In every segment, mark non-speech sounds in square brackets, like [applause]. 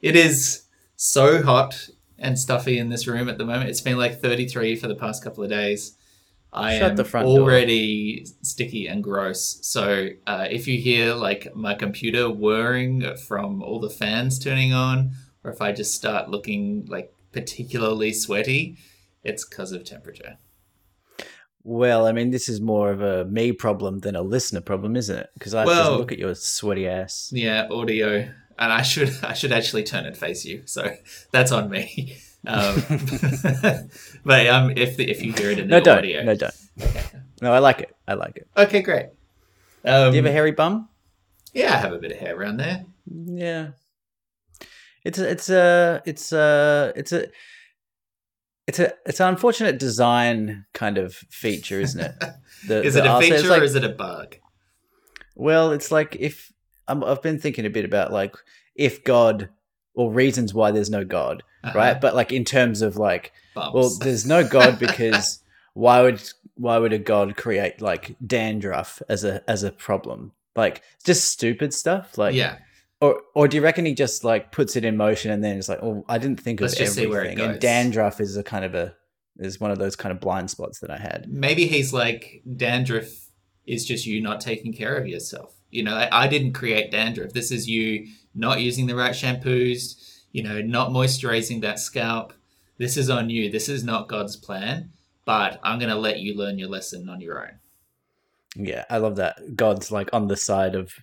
It is so hot and stuffy in this room at the moment. It's been like 33 for the past couple of days. I Shut am the front door. already sticky and gross. So uh, if you hear like my computer whirring from all the fans turning on, or if I just start looking like particularly sweaty, it's because of temperature. Well, I mean, this is more of a me problem than a listener problem, isn't it? Because I have Well- to look at your sweaty ass. Yeah, audio, and I should [laughs] I should actually turn and face you. So that's on me. [laughs] Um, [laughs] but um, if the, if you hear it in the No, don't. audio, No, don't. No, I like it. I like it. okay, great. Um, Do you have a hairy bum? yeah, I have a bit of hair around there. Yeah. It's a, it's a it's a it's a it's a it's an unfortunate design kind of feature, isn't it? The- is the it a feature like- or is it a bug? Well, it's like if I'm, I've been thinking a bit about like if God or reasons why there's no God, Uh-huh. right? But like in terms of like, Bumps. well, there's no God because [laughs] why would why would a God create like dandruff as a as a problem? Like just stupid stuff. Like yeah, or or do you reckon he just like puts it in motion and then it's like, oh, I didn't think Let's of everything. where it And dandruff is a kind of a is one of those kind of blind spots that I had. maybe he's like dandruff is just you not taking care of yourself. You know, I, I didn't create dandruff. This is you not using the right shampoos. You know, not moisturizing that scalp. This is on you. This is not God's plan. But I'm gonna let you learn your lesson on your own. Yeah, I love that. God's like on the side of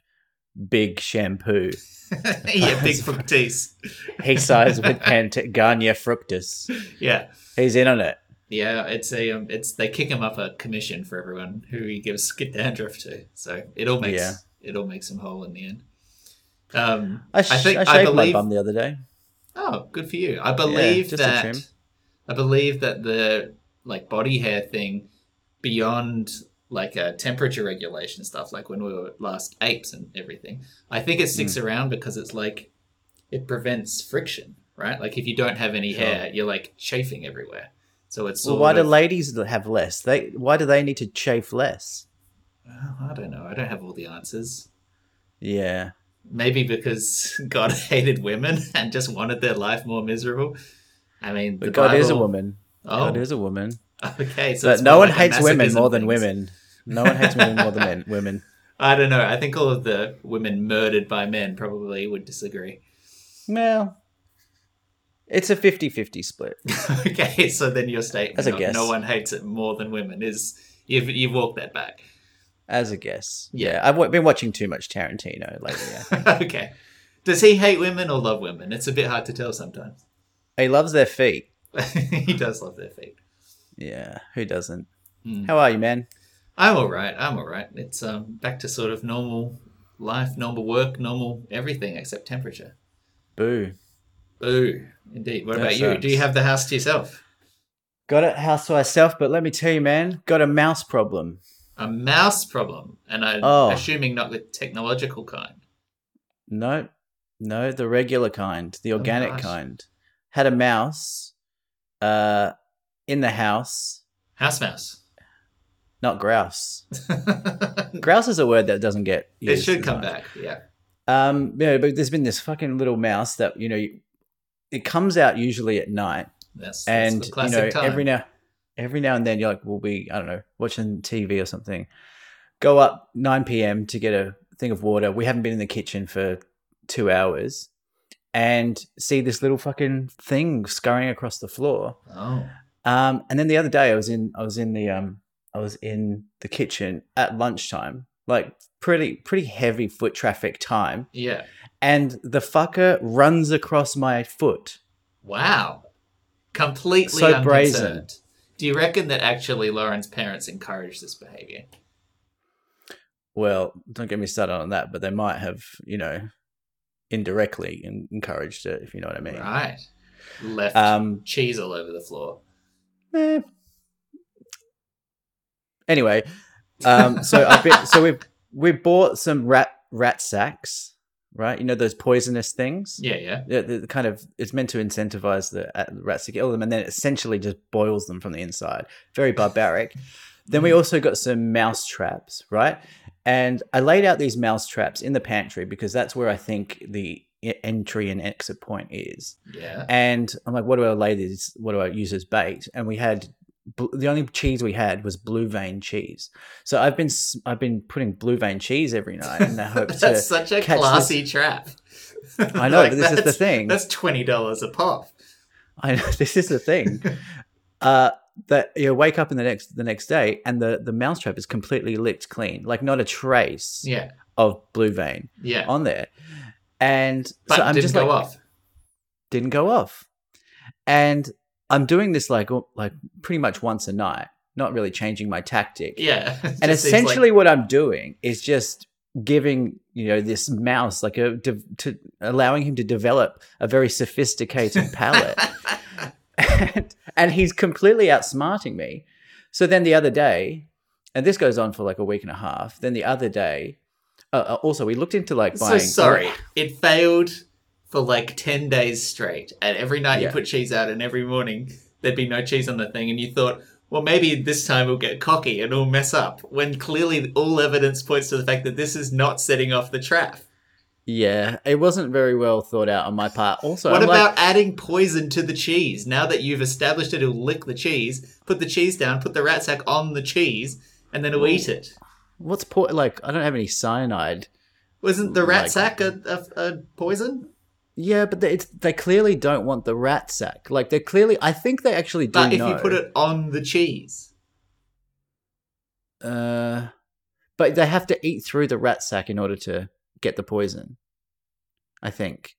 big shampoo. [laughs] yeah, big [laughs] fructose. He sides with Pantagania fructus. Yeah, He's in on it. yeah. It's a um, it's they kick him up a commission for everyone who he gives skid [laughs] dandruff to. So it all makes Yeah. It all makes him whole in the end. Um, I, sh- I, think shaved I my believe. bum the other day. Oh, good for you. I believe a that. I believe that the like body hair thing beyond like uh, temperature regulation stuff, like when we were last apes and everything, I think it sticks around because it's like it prevents friction, right? Like if you don't have any Sure. hair, you're like chafing everywhere. So it's Well, why do ladies have less? They why do they need to chafe less? Oh, I don't know. I don't have all the answers. Yeah, Maybe because [laughs] God hated women and just wanted their life more miserable. I mean, but God is a woman. Oh, God is a woman. okay. So but no one like hates women more than women. No one hates women more than men. [laughs] Women. I don't know. I think all of the women murdered by men probably would disagree. Well, it's a 50-50 split. [laughs] okay, so then your statement As a of guess. no one hates it more than women is you've you've walked that back. As a guess. Yeah. I've w- been watching too much Tarantino lately. [laughs] Okay. Does he hate women or love women? It's a bit hard to tell sometimes. he loves their feet. [laughs] he does love their feet. Yeah, who doesn't? Hmm. How are you, man? I'm all right. I'm all right. It's um back to sort of normal life, normal work, normal everything except temperature. Boo. Boo. Indeed. What That about you? Do you have the house to yourself? Got a house to myself, but let me tell you, man, got a mouse problem. A mouse problem, and I'm Oh. assuming not the technological kind. No, no, the regular kind, the organic gosh. kind. Had a mouse uh, in the house, House mouse. not grouse. [laughs] Grouse is a word that doesn't get it should come much. back. Yeah. Um, yeah, but there's been this fucking little mouse that you know, it comes out usually at night, That's, that's and the you know, time. every now, every now and then, you're like, we'll be, I don't know, watching TV or something. Go up 9 p.m. to get a thing of water. We haven't been in the kitchen for two hours, and see this little fucking thing scurrying across the floor. oh. Um, and then the other day, I was in, I was in the, um, I was in the kitchen at lunchtime, like pretty, pretty heavy foot traffic time, Yeah. and the fucker runs across my foot. Wow. Completely So unconcerned. brazen. Do you reckon that actually Lauren's parents encouraged this behavior? Well, don't get me started on that, but they might have, you know, indirectly en- encouraged it, if you know what I mean. Right. Left Um, cheese all over the floor. eh. Anyway, um, so I've been, so we we bought some rat rat sacks, right? You know those poisonous things. Yeah, yeah. The, the kind of it's meant to incentivize the uh, rats to kill them, and then it essentially just boils them from the inside. Very barbaric. [laughs] then we also got some mouse traps, right? And I laid out these mouse traps in the pantry because that's where I think the entry and exit point is. Yeah. And I'm like, what do I lay these? What do I use as bait? And we had the only cheese we had was blue vein cheese. So I've been I've been putting blue vein cheese every night in the hope [laughs] That's to. such a classy trap. [laughs] I know, Like, but [laughs] this is the thing. That's twenty dollars a pop. I know this is the thing. uh, that you wake up in the next the next day and the the mousetrap is completely licked clean, like not a trace Yeah. of blue vein Yeah. on there. And but so I'm didn't just go like, off. didn't go off. And I'm doing this like like pretty much once a night, not really changing my tactic. Yeah. [laughs] And seems like- essentially what I'm doing is just giving you know this mouse like a de- to allowing him to develop a very sophisticated palate and, [laughs] [laughs] and he's completely outsmarting me so then the other day and this goes on for like a week and a half then the other day uh, uh, also we looked into like so sorry. It failed for like ten days straight, and every night you put cheese out, and every morning there'd be no cheese on the thing, and you thought, well, maybe this time we'll get cocky and we'll mess up. When clearly all evidence points to the fact that this is not setting off the trap. yeah it wasn't very well thought out on my part also what I'm like, about adding poison to the cheese? Now that you've established it, it'll lick the cheese. Put the cheese down. Put the rat sack on the cheese, and then it'll eat it. what's po- like i don't have any cyanide Wasn't the mm, rat Like- sack a, a, a poison? Yeah, but they, it's, they clearly don't want the rat sack. Like they clearly, I think they actually do But if know. you put it on the cheese, uh, but they have to eat through the rat sack in order to get the poison. I think.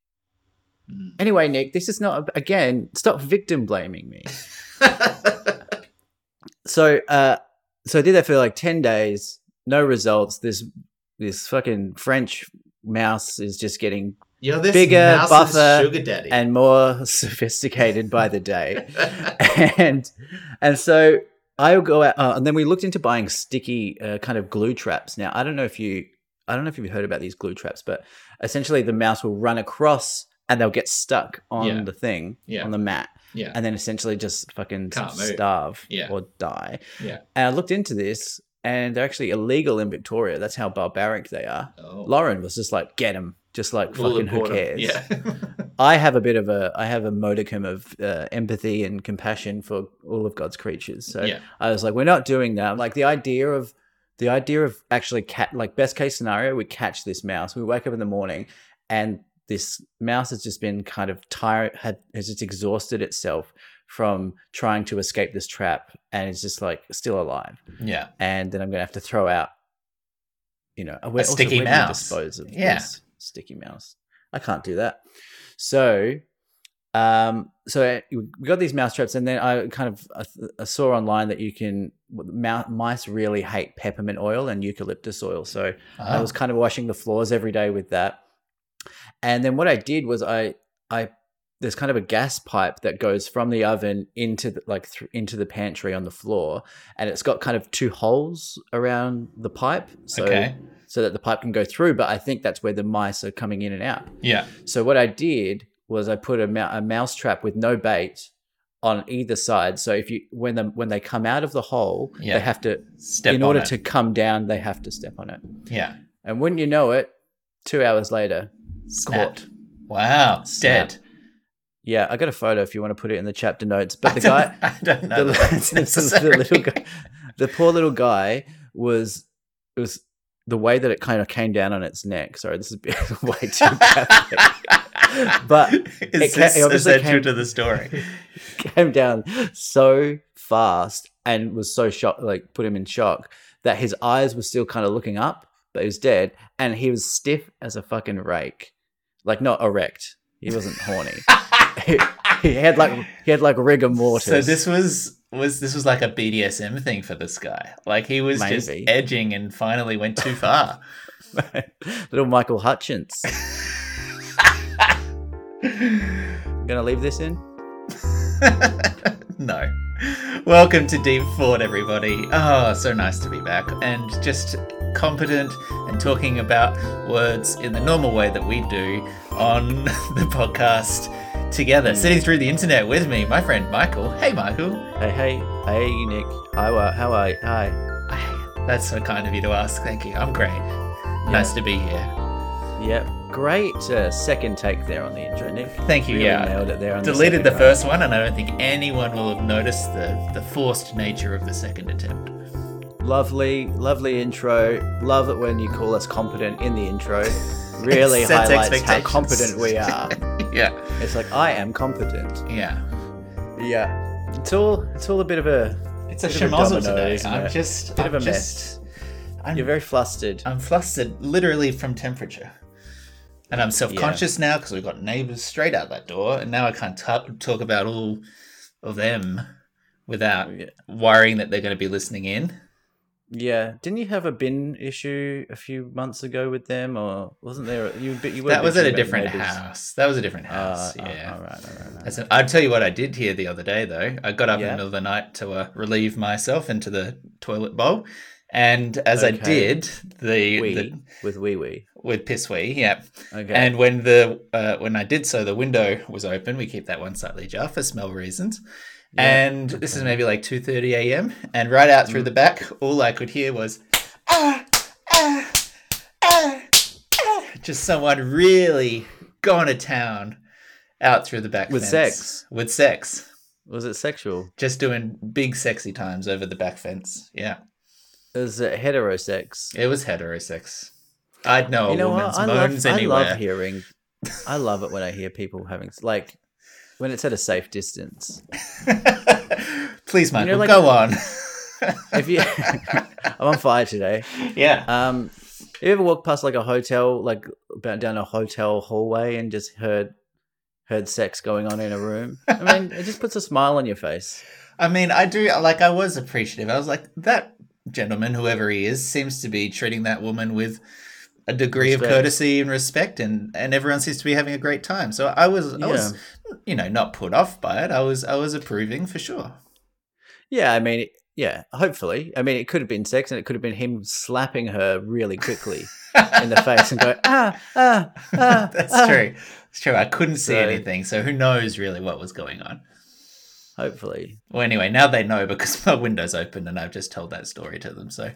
Hmm. Anyway, Nick, this is not again. Stop victim blaming me. [laughs] So, uh, so I did that for like ten days. No results. This this fucking French mouse is just getting you're this Bigger, buffer, sugar daddy. and more [laughs] sophisticated by the day. [laughs] and and so I'll go out, uh, and then we looked into buying sticky uh, kind of glue traps. Now I don't know if you, I don't know if you've heard about these glue traps, but essentially the mouse will run across and they'll get stuck on Yeah. the thing Yeah. on the mat, yeah, and then essentially just fucking starve or die. yeah. And I looked into this, and they're actually illegal in Victoria. That's how barbaric they are. Oh. Lauren was just like, get them, just like We'll fucking who cares. Yeah. [laughs] I have a bit of a I have a modicum of uh, empathy and compassion for all of God's creatures. So Yeah. I was like, we're not doing that. Like the idea of the idea of actually cat like best case scenario, we catch this mouse. We wake up in the morning and this mouse has just been kind of tired had has just exhausted itself from trying to escape this trap and it's just like still alive. yeah. And then I'm gonna have to throw out you know where, also, sticky where do you mouse. dispose of Yeah. sticky mouse. I can't do that. So, um, so we got these mouse traps, and then I kind of I, I saw online that you can mice really hate peppermint oil and eucalyptus oil. So I Oh. was kind of washing the floors every day with that. And then what I did was I I there's kind of a gas pipe that goes from the oven into the, like th- into the pantry on the floor, and it's got kind of two holes around the pipe, so Okay. so that the pipe can go through. But I think that's where the mice are coming in and out. Yeah. So what I did was I put a, mou- a mouse trap with no bait on either side. So if you when them when they come out of the hole, Yeah. they have to Step in order it. to come down, they have to step on it. Yeah. And wouldn't you know it, two hours later, Snap. caught. Wow. Snap. Dead. Yeah, I got a photo if you want to put it in the chapter notes. But the I guy, [laughs] I don't know. the, that the [laughs] [laughs] little guy, the poor little guy was it was the way that it kind of came down on its neck. Sorry, this is a bit- way too graphic. But is it this it obviously essential came- to the story? came down so fast and was so shocked, like put him in shock that his eyes were still kind of looking up, but he was dead, and he was stiff as a fucking rake, like not erect. He wasn't horny. He, [laughs] he had like he had like rigor mortis. So this was was this was like a BDSM thing for this guy. Like he was just edging and finally went too [laughs] far. [laughs] little Michael Hutchence. Gonna leave this in. no. Welcome to Deep Fought, everybody. Oh, so nice to be back and just competent and talking about words in the normal way that we do on the podcast together. Sitting through the internet with me, my friend Michael. Hey, Michael. Hey, hey, hey, Nick. How are, how are you? Hi. That's so kind of you to ask. Thank you. I'm great. Nice to be here. Yep. great uh, second take there on the intro, Nick. Thank you. Really yeah, nailed it there. On deleted the, the first one, and I don't think anyone will have noticed the the forced nature of the second attempt. Lovely, lovely intro. Love it when you call us competent in the intro. [laughs] [laughs] Really highlights how expectations. competent we are. [laughs] Yeah, It's like I am competent. yeah. Yeah, it's all it's all a bit of a. It's a Bit of a schmozzle domino, today. isn't I'm it? just Bit I'm of a just, I'm, You're very flustered. I'm flustered, literally from temperature, and I'm self-conscious now because we've got neighbours straight out that door, and now I can't ta- talk about all of them without Yeah. worrying that they're going to be listening in. Yeah, didn't you have a bin issue a few months ago with them, or wasn't there? You, That was at a different house. That was a different Uh, house. uh, yeah. all right, all right, all right. That's- I'll tell you what I did here the other day, though. I got up in the middle of the night to uh, relieve myself into the toilet bowl, and as I did, the, Wee the with wee wee. with piss wee, yeah. Okay. And when the uh, when I did so, the window was open. We keep that one slightly ajar for smell reasons. Yeah, and this is maybe like two thirty a.m. And right out through Mm. the back, all I could hear was ah ah ah ah. Just someone really going to town out through the back fence With fence. sex? With sex. was it sexual? Just doing big sexy times over the back fence. Yeah. Is it heterosex? It was heterosex. I'd know you a know woman's what? I love, moans I anywhere. love hearing. [laughs] I love it when I hear people having like when it's at a safe distance. [laughs] Please, Michael, like- go on. [laughs] If you, [laughs] I'm on fire today. yeah. Um, you ever walked past like a hotel, like down a hotel hallway, and just heard heard sex going on in a room? I mean, it just puts a smile on your face. I mean, I do like. I was appreciative. I was like, that gentleman, whoever he is, seems to be treating that woman with a degree of courtesy and respect, and and everyone seems to be having a great time. So I was, I was, you know, not put off by it. I was, I was approving for sure. Yeah, I mean, yeah. Hopefully, I mean, it could have been sex, and it could have been him slapping her really quickly in the face and going [laughs] ah ah ah. That's ah." true. It's true. I couldn't see So- anything, so who knows really what was going on. Hopefully, Well, anyway, now they know because [laughs] my window's open and I've just told that story to them. So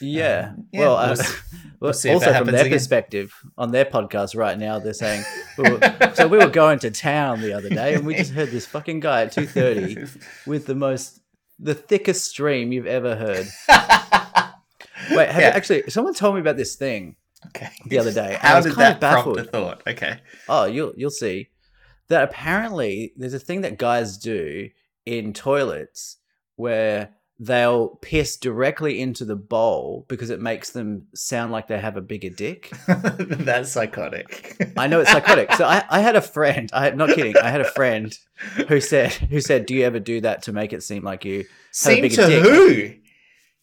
yeah. Um, yeah, well, we'll uh, [laughs] well, see also from their again. perspective, on their podcast right now, they're saying, [laughs] we were, "So we were going to town the other day, and we just heard this fucking guy at two thirty with the most, the thickest stream you've ever heard." Wait, have Yeah. you, actually, someone told me about this thing. okay. The other day, and I How was did kind of that prompt a baffled. thought? Okay. Oh, you'll you'll see that apparently there's a thing that guys do in toilets where they'll piss directly into the bowl because it makes them sound like they have a bigger dick. [laughs] That's psychotic. I know it's psychotic. So I, I had a friend. I'm not kidding. I had a friend [laughs] who said who said, "Do you ever do that to make it seem like you have a Seem bigger to dick?" who?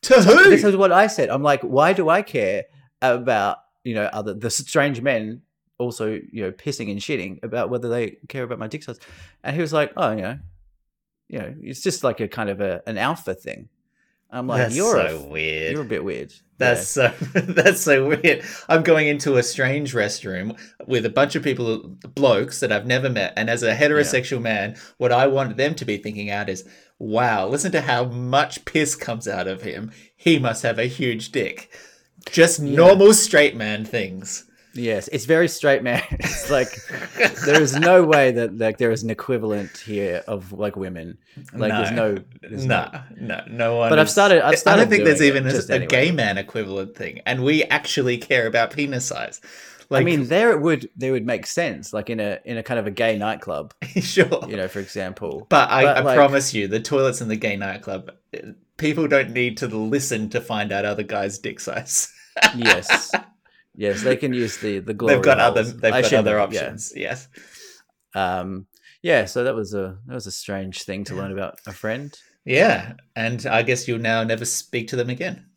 To who? This is what I said. I'm like, why do I care about you know other the strange men also you know pissing and shitting about whether they care about my dick size? And he was like, oh, you know, you know, it's just like a kind of a an alpha thing. I'm like, That's you're so a, weird. you're a bit weird. That's so [laughs] that's so weird. I'm going into a strange restroom with a bunch of people, blokes that I've never met, and as a heterosexual man, what I want them to be thinking out is, "Wow, listen to how much piss comes out of him. He must have a huge dick." Just normal straight man things. Yes, it's very straight man. [laughs] It's like there is no way that like there is an equivalent here of like women. Like there's no, there's no, no, no one. But I've started- I've I don't think there's even a, a anyway. gay man equivalent thing, and we actually care about penis size. Like, I mean, there it would they would make sense, like in a in a kind of a gay nightclub, [laughs] sure, you know, for example. But I, But, I like- promise you, the toilets in the gay nightclub, uh, people don't need to listen to find out other guys' dick size. [laughs] yes, yes, they can use the the glory they've got other, they've I got other know, yeah. options. Yes. Um, yeah, so that was a that was a strange thing to learn about a friend. Yeah, and I guess you'll now never speak to them again.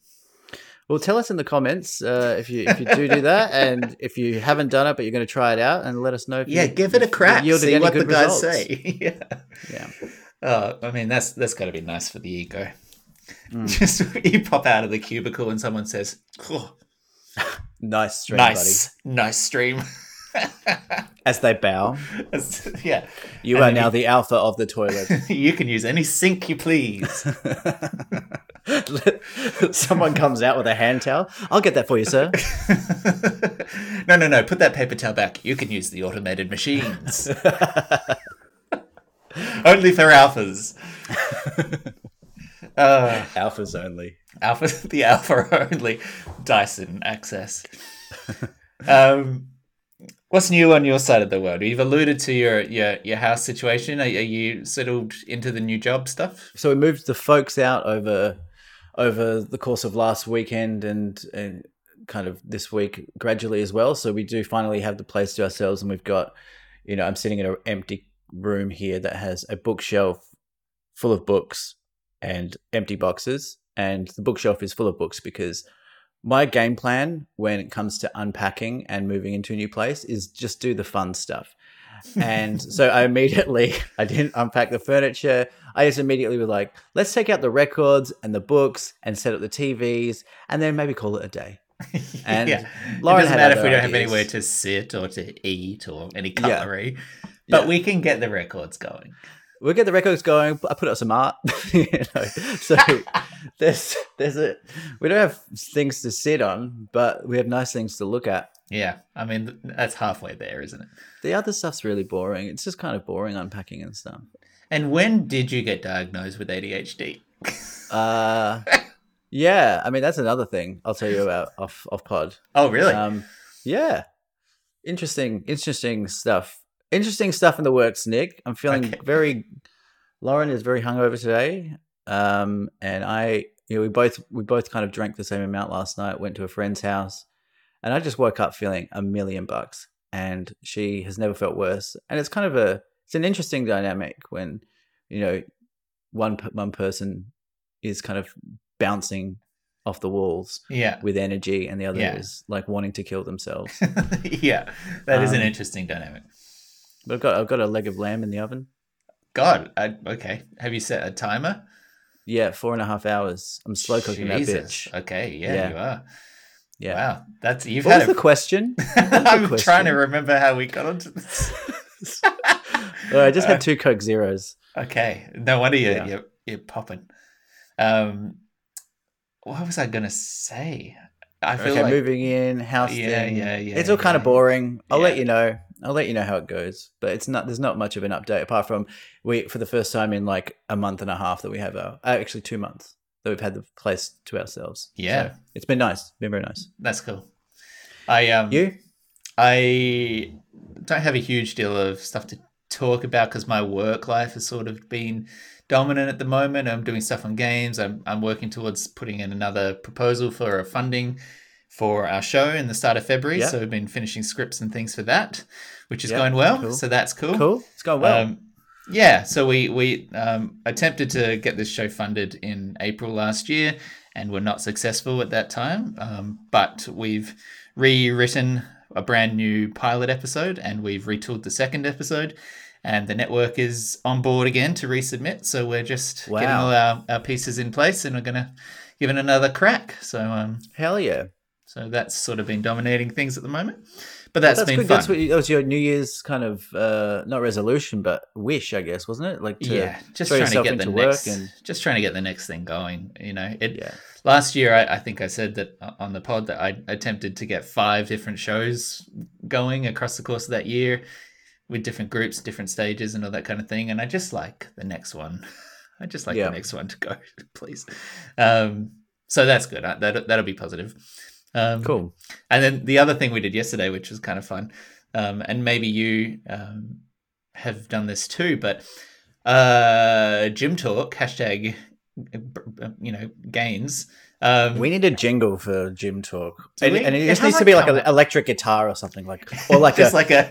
Well, tell us in the comments uh, if you if you do do that, and if you haven't done it but you're going to try it out, and let us know. If Yeah, you, give it a crack. See what the guys results. say. [laughs] yeah. Yeah, Oh, I mean that's that's got to be nice for the ego. Mm. [laughs] Just you pop out of the cubicle and someone says, oh, nice stream, "Nice, nice stream." [laughs] As they bow, That's- yeah, you And are now you- the alpha of the toilet. [laughs] you can use any sink you please. [laughs] Someone comes out with a hand towel. I'll get that for you, sir. no, no, no. Put that paper towel back. You can use the automated machines. Only for alphas. Uh, Alphas only. alpha, the alpha only Dyson access. Um, what's new on your side of the world? You've alluded to your your, your house situation. Are, are you settled into the new job stuff? So we moved the folks out over over the course of last weekend and and kind of this week gradually as well. So we do finally have the place to ourselves, and we've got, you know, I'm sitting in an empty room here that has a bookshelf full of books and empty boxes, and the bookshelf is full of books because my game plan when it comes to unpacking and moving into a new place is just do the fun stuff. And so I [laughs] immediately I didn't unpack the furniture. I just immediately was like, let's take out the records and the books and set up the TVs and then maybe call it a day. [laughs] And yeah. Lauren it doesn't matter if we don't have anywhere to sit or to eat or any Yeah. cutlery, but Yeah. we can get the records going. We'll get the records going. I put up some art. [laughs] you know? So [laughs] there's there's a we don't have things to sit on, but we have nice things to look at. Yeah, I mean that's halfway there, isn't it? The other stuff's really boring. It's just kind of boring unpacking and stuff. And when did you get diagnosed with ADHD? Uh yeah, I mean that's another thing I'll tell you about off off pod. Oh, really? Um yeah. Interesting interesting stuff. Interesting stuff in the works, Nick. I'm feeling Okay. very Lauren is very hungover today. Um and I you know, we both we both kind of drank the same amount last night, went to a friend's house, and I just woke up feeling a million bucks. And she has never felt worse. And it's kind of a it's an interesting dynamic when, you know, one one person is kind of bouncing off the walls yeah, with energy, and the other Yeah. is like wanting to kill themselves. [laughs] yeah, that is an Um, interesting dynamic. But I've got I've got a leg of lamb in the oven. God, I, okay. Have you set a timer? Yeah, four and a half hours. I'm slow cooking that Jesus. bitch. Okay, yeah, Yeah. you are. Yeah. Wow, that's you've What was had the a. question? [laughs] I'm question? trying to remember how we got onto this. [laughs] Oh, I just Uh, had two Coke Zeros. Okay, no wonder you're Yeah. you're, you're popping. Um, what was I gonna say? I feel Okay, like moving in, house Yeah, thing. yeah, yeah, It's all kind of boring. I'll let you know. I'll let you know how it goes. But it's not. There's not much of an update apart from we for the first time in like a month and a half that we have our uh, actually two months that we've had the place to ourselves. Yeah. So it's been nice. Been very nice. that's cool. I um You? I don't have a huge deal of stuff to talk about because my work life has sort of been dominant at the moment. I'm doing stuff on games. I'm, I'm working towards putting in another proposal for a funding for our show in the start of February. Yeah. So we've been finishing scripts and things for that, which is Yeah, going well. cool. So that's cool. Cool. It's going well. Um, yeah, so we we um, attempted to get this show funded in April last year, and were not successful at that time. Um, but we've rewritten a brand new pilot episode, and we've retooled the second episode, and the network is on board again to resubmit. So we're just getting all our, our pieces in place, and we're gonna give it another crack. So um, Hell yeah. So that's sort of been dominating things at the moment. But that's, That's been good. fun. That's what that was your New Year's kind of uh, not resolution, but wish, I guess, wasn't it? Like to yeah, just trying to get the next, and just trying to get the next thing going. You know, it. yeah. Last year, I, I think I said that on the pod that I attempted to get five different shows going across the course of that year, with different groups, different stages, and all that kind of thing. And I just like the next one. [laughs] I just like Yeah. the next one to go, [laughs] please. Um, so that's good. I, that that'll be positive. Um, Cool. and then the other thing we did yesterday, which was kind of fun, um, and maybe you um, have done this too, but uh, Gym Talk hashtag, uh, you know, gains. Um, We need a jingle for gym talk, and, we? and it It just has needs to be like an electric guitar or something, like or like [laughs] just a like a,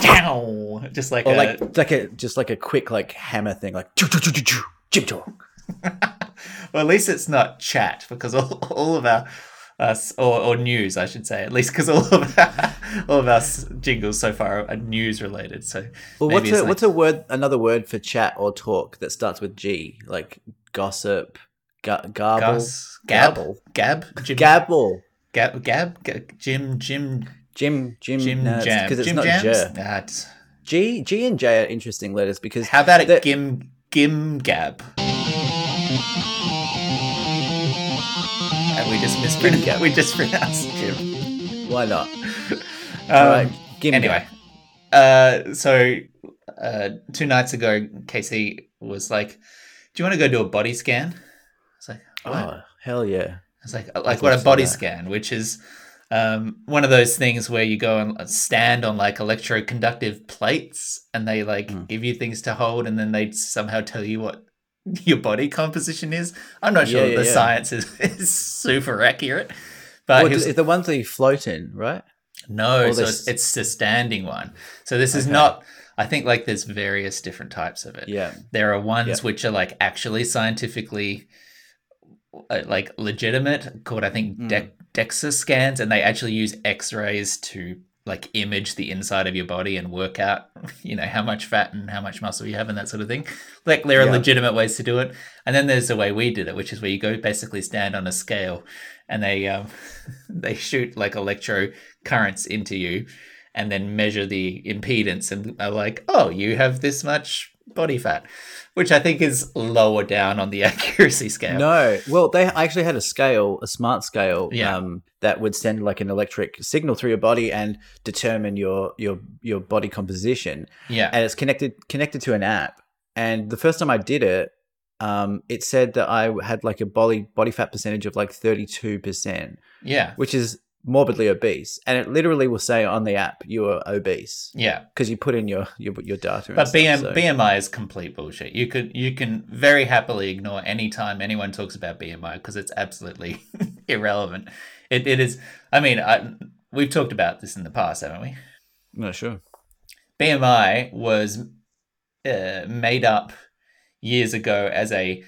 down, [laughs] just like or a, like like a just like a quick like hammer thing, like gym talk. [laughs] well, at least it's not chat because all, all of our us or, or news, I should say, at least because all of our, all of our jingles so far are news related. So Well, what's a like- what's a word another word for chat or talk that starts with G, like gossip, ga- garble, Gus, Gab, Gabble. Gab, Jim, gabble, Gab, Gab, G- Jim, Jim, Jim, Jim, Jim no, Jam, because it's Jim not Jams. J. Nah, it's- G, G and J are interesting letters because how about it? Gim, Gim, Gab. And we just mispronounced. [laughs] we just pronounced [laughs] gym. Why not? Um, right. Anyway, uh, so uh, two nights ago, Casey was like, "Do you want to go do a body scan?" I was like, "What?" Oh, hell yeah. It's like like what a body that. scan, which is um, one of those things where you go and stand on like electroconductive plates, and they like Mm. give you things to hold, and then they somehow tell you what [laughs] your body composition is. I'm not sure Yeah, yeah, the yeah. science is, [laughs] is super accurate, but Well, was- it's the ones that you float in, right? no, so this- it's, it's the standing one. So this is Okay. not. I think like there's various different types of it. Yeah. There are ones which are like actually scientifically uh, like legitimate called I think Mm. De- DEXA scans and they actually use x-rays to like image the inside of your body and work out you know how much fat and how much muscle you have and that sort of thing. Like there are Yeah. legitimate ways to do it. And then there's the way we did it which is where you go basically stand on a scale and they um [laughs] they shoot like electro currents into you and then measure the impedance and are like, oh, you have this much body fat, which I think is lower down on the [laughs] accuracy scale. No, well, they actually had a scale, a smart scale, Yeah. um, that would send like an electric signal through your body and determine your your your body composition. Yeah. And it's connected connected to an app. And the first time I did it, um, it said that I had like a body body fat percentage of like thirty two percent, yeah. which is morbidly obese. And it literally will say on the app you are obese Yeah. because you put in your your, your data. But stuff, BM, so- BMI is complete bullshit. You could you can very happily ignore any time anyone talks about BMI because it's absolutely [laughs] irrelevant. It, it is. I mean, I, we've talked about this in the past, haven't we? no, sure. BMI was uh, made up years ago as a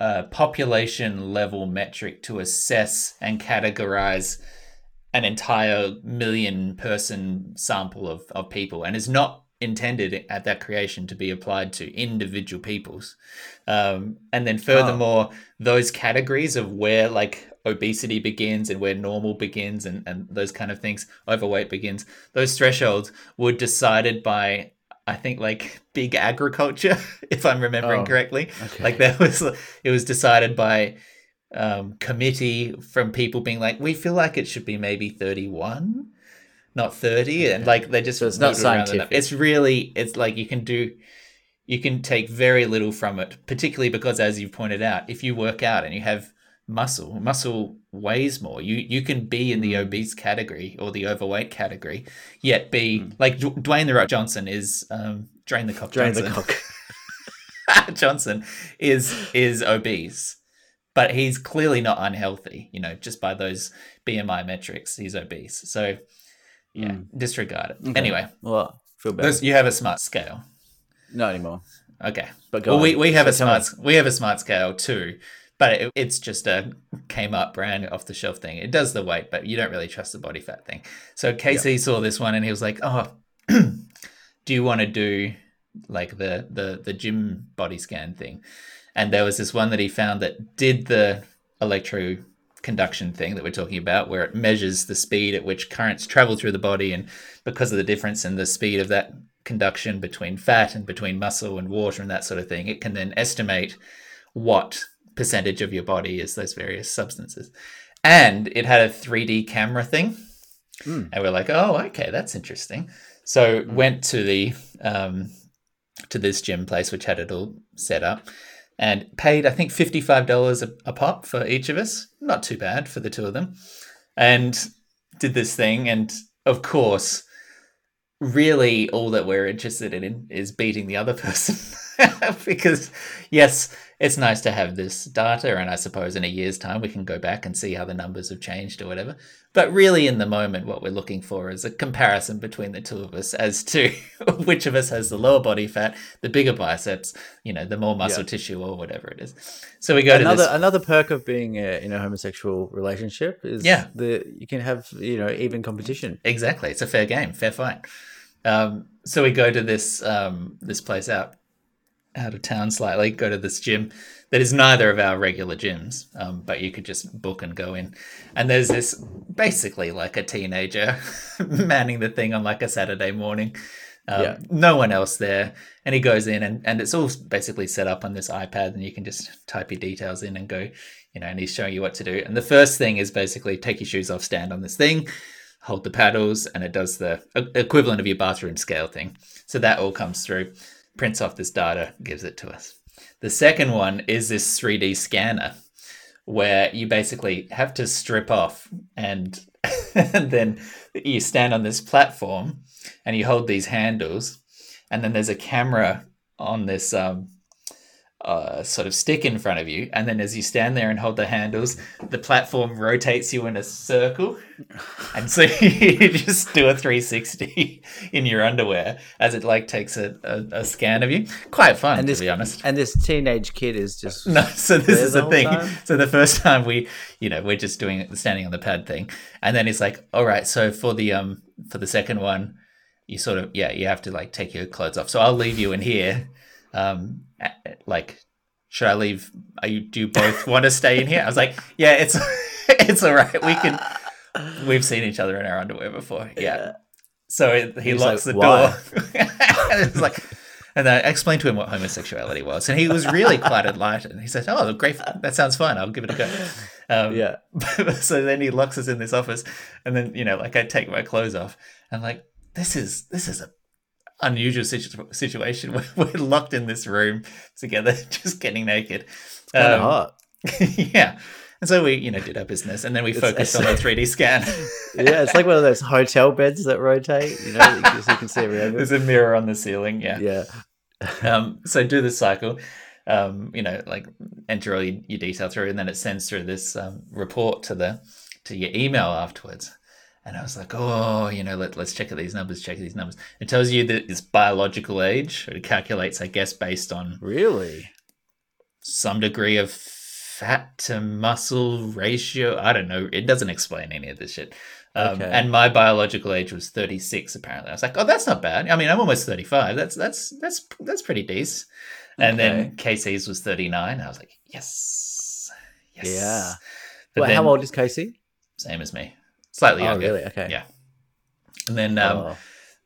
uh, population level metric to assess and categorize an entire million person sample of, of people and is not intended at that creation to be applied to individual peoples. Um, and then furthermore, those categories of where like obesity begins and where normal begins and, and those kind of things, overweight begins, those thresholds were decided by I think like big agriculture, [laughs] if I'm remembering Oh, correctly. Okay. Like that was it was decided by um, committee from people being like, we feel like it should be maybe 31, not 30. And like they just So it's not voted around the number. scientific. It's really it's like you can do you can take very little from it, particularly because as you've pointed out, if you work out and you have muscle, muscle weighs more. You you can be in the Mm. obese category or the overweight category, yet be Mm. like D- Dwayne the Rock Johnson is um, drain the cock Drain Johnson. the cock. [laughs] Johnson is is obese, but he's clearly not unhealthy. You know, just by those BMI metrics, he's obese. So yeah, Mm. disregard it. Okay. Anyway, Well, feel better. those, you have a smart scale. Not anymore. Okay. But go Well, we, on. we have a So me. smart we have a smart scale too, but it, it's just a came up brand off the shelf thing. It does the weight, but you don't really trust the body fat thing. So Casey saw this one and he was like, "Oh, [clears throat] do you want to do like the the the gym body scan thing?" And there was this one that he found that did the electroconduction thing that we're talking about where it measures the speed at which currents travel through the body. And because of the difference in the speed of that conduction between fat and between muscle and water and that sort of thing it can then estimate what percentage of your body is those various substances. And it had a 3d camera thing. Hmm. and we're like oh okay that's interesting. So went to the um, to this gym place which had it all set up and paid i think $55 a, a pop for each of us. Not too bad for the two of them. And did this thing. And of course really all that we're interested in is beating the other [laughs] person [laughs] because yes it's nice to have this data and i suppose in a year's time we can go back and see how the numbers have changed or whatever but really in the moment what we're looking for is a comparison between the two of us as to [laughs] which of us has the lower body fat the bigger biceps you know the more muscle Yeah. tissue or whatever it is so we go to another this another perk of being uh, in a homosexual relationship is Yeah. the you can have you know even competition. Exactly, it's a fair game, fair fight. Um, so we go to this um, this place out out of town slightly. Go to this gym that is neither of our regular gyms, um, but you could just book and go in. And there's this basically like a teenager [laughs] manning the thing on like a Saturday morning. Um, Yeah. No one else there. And he goes in and, and it's all basically set up on this iPad and you can just type your details in and go, you know, and he's showing you what to do. And the first thing is basically take your shoes off, stand on this thing, hold the paddles, and it does the equivalent of your bathroom scale thing. So that all comes through, prints off this data, gives it to us. The second one is this 3D scanner where you basically have to strip off and, [laughs] and then you stand on this platform and you hold these handles and then there's a camera on this um, uh, sort of stick in front of you and then as you stand there and hold the handles the platform rotates you in a circle [laughs] and so [laughs] you just do a 360 in your underwear as it like takes a, a, a scan of you quite fun And this- to be honest And this teenage kid is just [laughs] no, so this is the the thing. time? So the first time we, you know, we're just doing the standing on the pad thing, and then it's like, all right, so for the um for the second one, you sort of yeah, you have to like take your clothes off. So I'll leave you in here. Um, like, should I leave? Are you do you both want to stay in here? I was like, yeah, it's [laughs] it's all right. We can. We've seen each other in our underwear before. Yeah. So it, he locks like, the door. and [laughs] it's like, and I explained to him what homosexuality was, and he was really quite enlightened. He said, "Oh, great, that sounds fun. I'll give it a go." Um, yeah. [laughs] so then he locks us in this office, and then you know, like I take my clothes off, and like this is this is a unusual situ- situation. [laughs] We're, we're locked in this room together, [laughs] just getting naked. Kind of Um, hot. [laughs] yeah. And so we, you know, did our business, and then we It's- focused on the 3D scan. Yeah, it's like one of those hotel beds that rotate, you know, so you can see every angle. There's a mirror on the ceiling. Yeah. Yeah. um, so do the cycle um, you know like enter all your, your detail through and then it sends through this um, report to the to your email afterwards and i was like oh you know let, let's check out these numbers check these numbers. It tells you that it's biological age. It calculates i guess based on Really? some degree of fat to muscle ratio. I don't know. It doesn't explain any of this shit. Um, Okay. and my biological age was 36 apparently. I was like oh that's not bad. I mean i'm almost 35 that's that's that's that's pretty decent. And then casey's was 39 i was like yes. Yes. Yeah. but Well, then, how old is Casey? same as me slightly Oh, younger really? Okay. Yeah. and then um, Oh,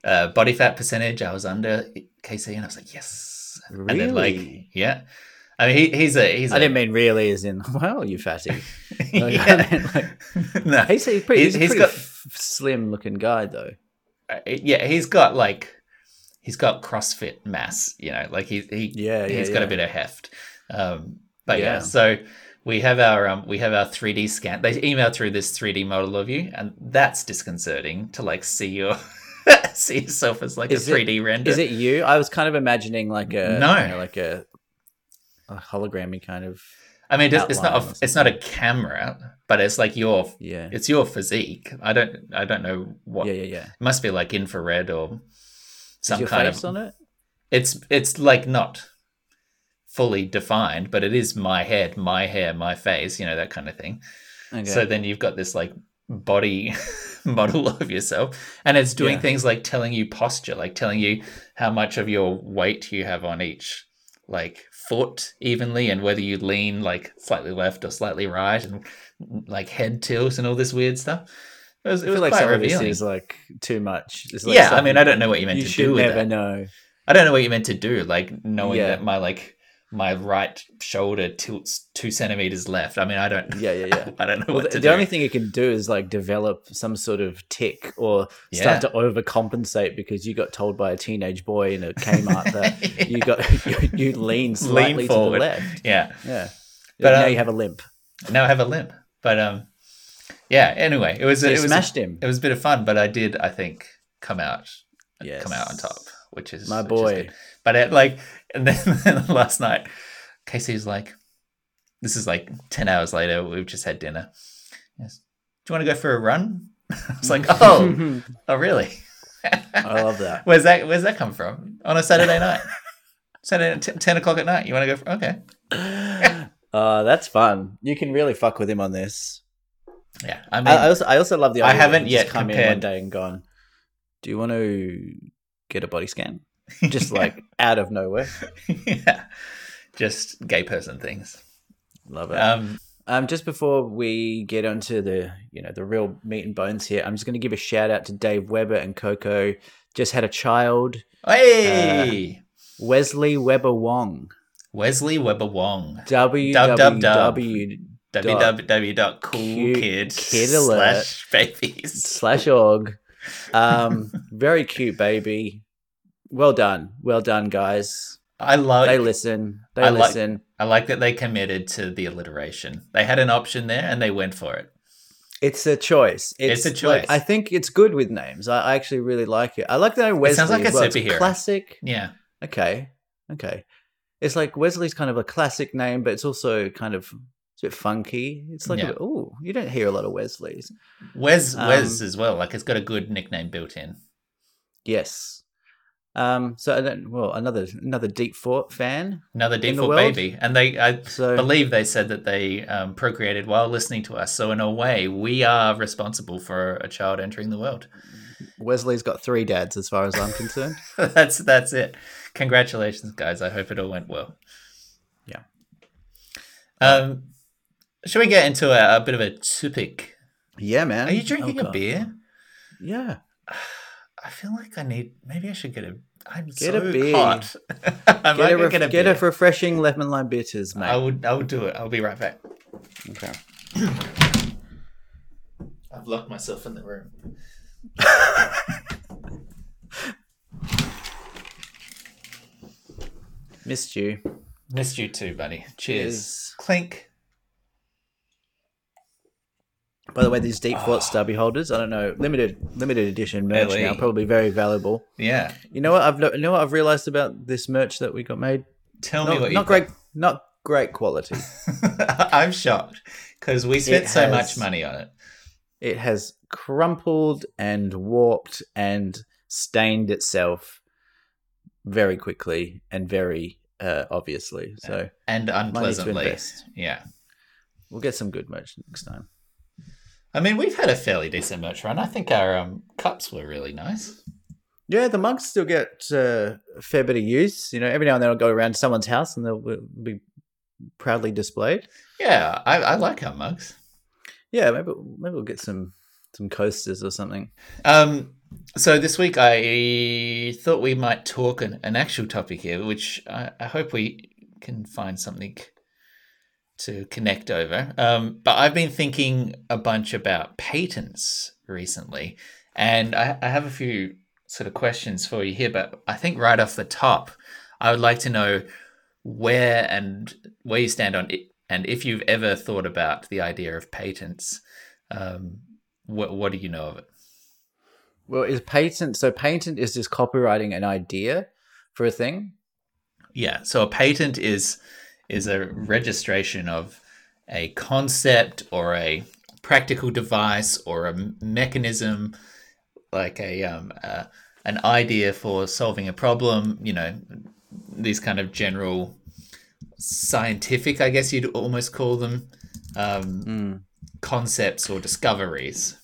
uh, body fat percentage i was under Casey, and i was like yes and then like Really? yeah i mean he, he's a he's I a didn't mean really as in, [laughs] well, you fatty. [laughs] Like, I yeah. like- [laughs] no, He's, he's, pretty, He's- he's, pretty got- f- slim looking guy, though. uh, yeah, he's got like he's got CrossFit mass, you know, like he he Yeah, yeah, he's got a bit of heft. Um, but yeah. Yeah. so we have our um we have our 3D scan. They email through this 3D model of you, and that's disconcerting to like see your [laughs] see yourself as like Is a 3D render. Is it you? I was kind of imagining like a No. you know, like a, a hologrammy kind of I mean, it's, not a, it's not a camera, but it's like your yeah it's your physique. I don't I don't know what yeah yeah yeah. it must be like infrared or some kind of on it? it's it's like not fully defined, but it is my head, my hair, my face, you know, that kind of thing. Okay. So then you've got this like body [laughs] model [laughs] of yourself, and it's doing Yeah. things like telling you posture, like telling you how much of your weight you have on each like foot evenly, and whether you lean like slightly left or slightly right, and like head tilt and all this weird stuff. It was, I it was feel like quite some of this revealing. is like too much. Like yeah, I mean, I don't know what you meant you to do with never that. know. I don't know what you meant to do, like knowing Yeah. that my like my right shoulder tilts two centimeters left. I mean, I don't. Yeah, yeah, yeah. [laughs] I don't know Well, what the, do. only thing you can do is like develop some sort of tick or Yeah. start to overcompensate because you got told by a teenage boy in a Kmart that [laughs] you got [laughs] you, you lean slightly to the left. yeah. Yeah, But, now um, you have a limp. Now I have a limp, but um, yeah. Anyway, it was So it was smashed him. it was a bit of fun, but I did I think come out Yes. come out on top, which is My is boy. good. But it, like, and then, [laughs] last night, Casey's like, "This is like ten hours later. We've just had dinner. Yes. Do you want to go for a run?" [laughs] I was like, [laughs] "Oh, oh, really? I love that. Where's that? Where's that come from? On a Saturday night? Saturday t- ten o'clock at night? You want to go? For, okay, Uh, that's fun. You can really fuck with him on this. yeah. I mean, I, I also I also love the. I haven't yet come in one day and gone. Do you want to get a body scan? [laughs] Just like out of nowhere. yeah, just gay person things. Love it. Um, Um, just before we get onto the you know the real meat and bones here, I'm just going to give a shout out to Dave Weber and Coco just had a child, Hey, Wesley Weber Wong. Wesley Weber Wong. www www.coolkid Kid alert. slash babies. slash org. Um, [laughs] very cute baby. Well done, well done, guys. I love. They listen. They I like- listen. I like that they committed to the alliteration. They had an option there and they went for it. It's a choice. It's a like, choice. I think it's good with names. I, I actually really like it. I like the name Wesley. sounds like a well. It's superhero. classic. Yeah. Okay. Okay. It's like Wesley's kind of a classic name, but it's also kind of it's a bit funky. It's like, Yeah. oh, you don't hear a lot of Wesleys. Wes Um, Wes as well. Like it's got a good nickname built in. Yes. Um. So I don't, well, another another Deep Fought fan. Another Deep the default world? baby. And they I So believe they said that they um, procreated while listening to us. So in a way, we are responsible for a child entering the world. Wesley's got three dads, as far as I'm concerned. [laughs] that's that's it. Congratulations, guys. I hope it all went well. Yeah. Um, should we get into a, a bit of a topic? yeah, man. Are you drinking Oh, a beer? Yeah. [sighs] I feel like I need. Maybe I should get a. I'm Get so a beer. hot. [laughs] I Get a, ref- get a get beer. a refreshing lemon lime bitters, mate. I would. I would do it. I'll be right back. Okay. [clears throat] I've locked myself in the room. [laughs] Missed you. Missed you too, buddy. Cheers. Cheers. Clink. By the way, these Deep Fought stubby holders, I don't know, limited limited edition merch LE. now, probably very valuable. Yeah. You know what I've you know what I've realized about this merch that we got made? Tell me Not, what you not great not great quality. [laughs] I'm shocked because we spent It so much money on it. it has crumpled and warped and stained itself very quickly and very uh, obviously. So And unpleasantly. Yeah. We'll get some good merch next time. I mean, we've had a fairly decent merch run. I think our um, cups were really nice. Yeah, the mugs still get uh, a fair bit of use. You know, every now and then I'll go around to someone's house and they'll be proudly displayed. Yeah, I, I like our mugs. Yeah, maybe maybe we'll get some some coasters or something. Um, so this week I thought we might talk an, an actual topic here, which I, I hope we can find something to connect over. Um, but I've been thinking a bunch about patents recently, and I, I have a few sort of questions for you here. But I think right off the top, I would like to know where and where you stand on it, and if you've ever thought about the idea of patents. Um, what what do you know of it? Well, is patent so patent is just copywriting an idea for a thing? Yeah. So a patent is is a registration of a concept or a practical device or a mechanism, like a um uh, an idea for solving a problem. You know, these kind of general scientific, I guess you'd almost call them, um, Mm. concepts or discoveries.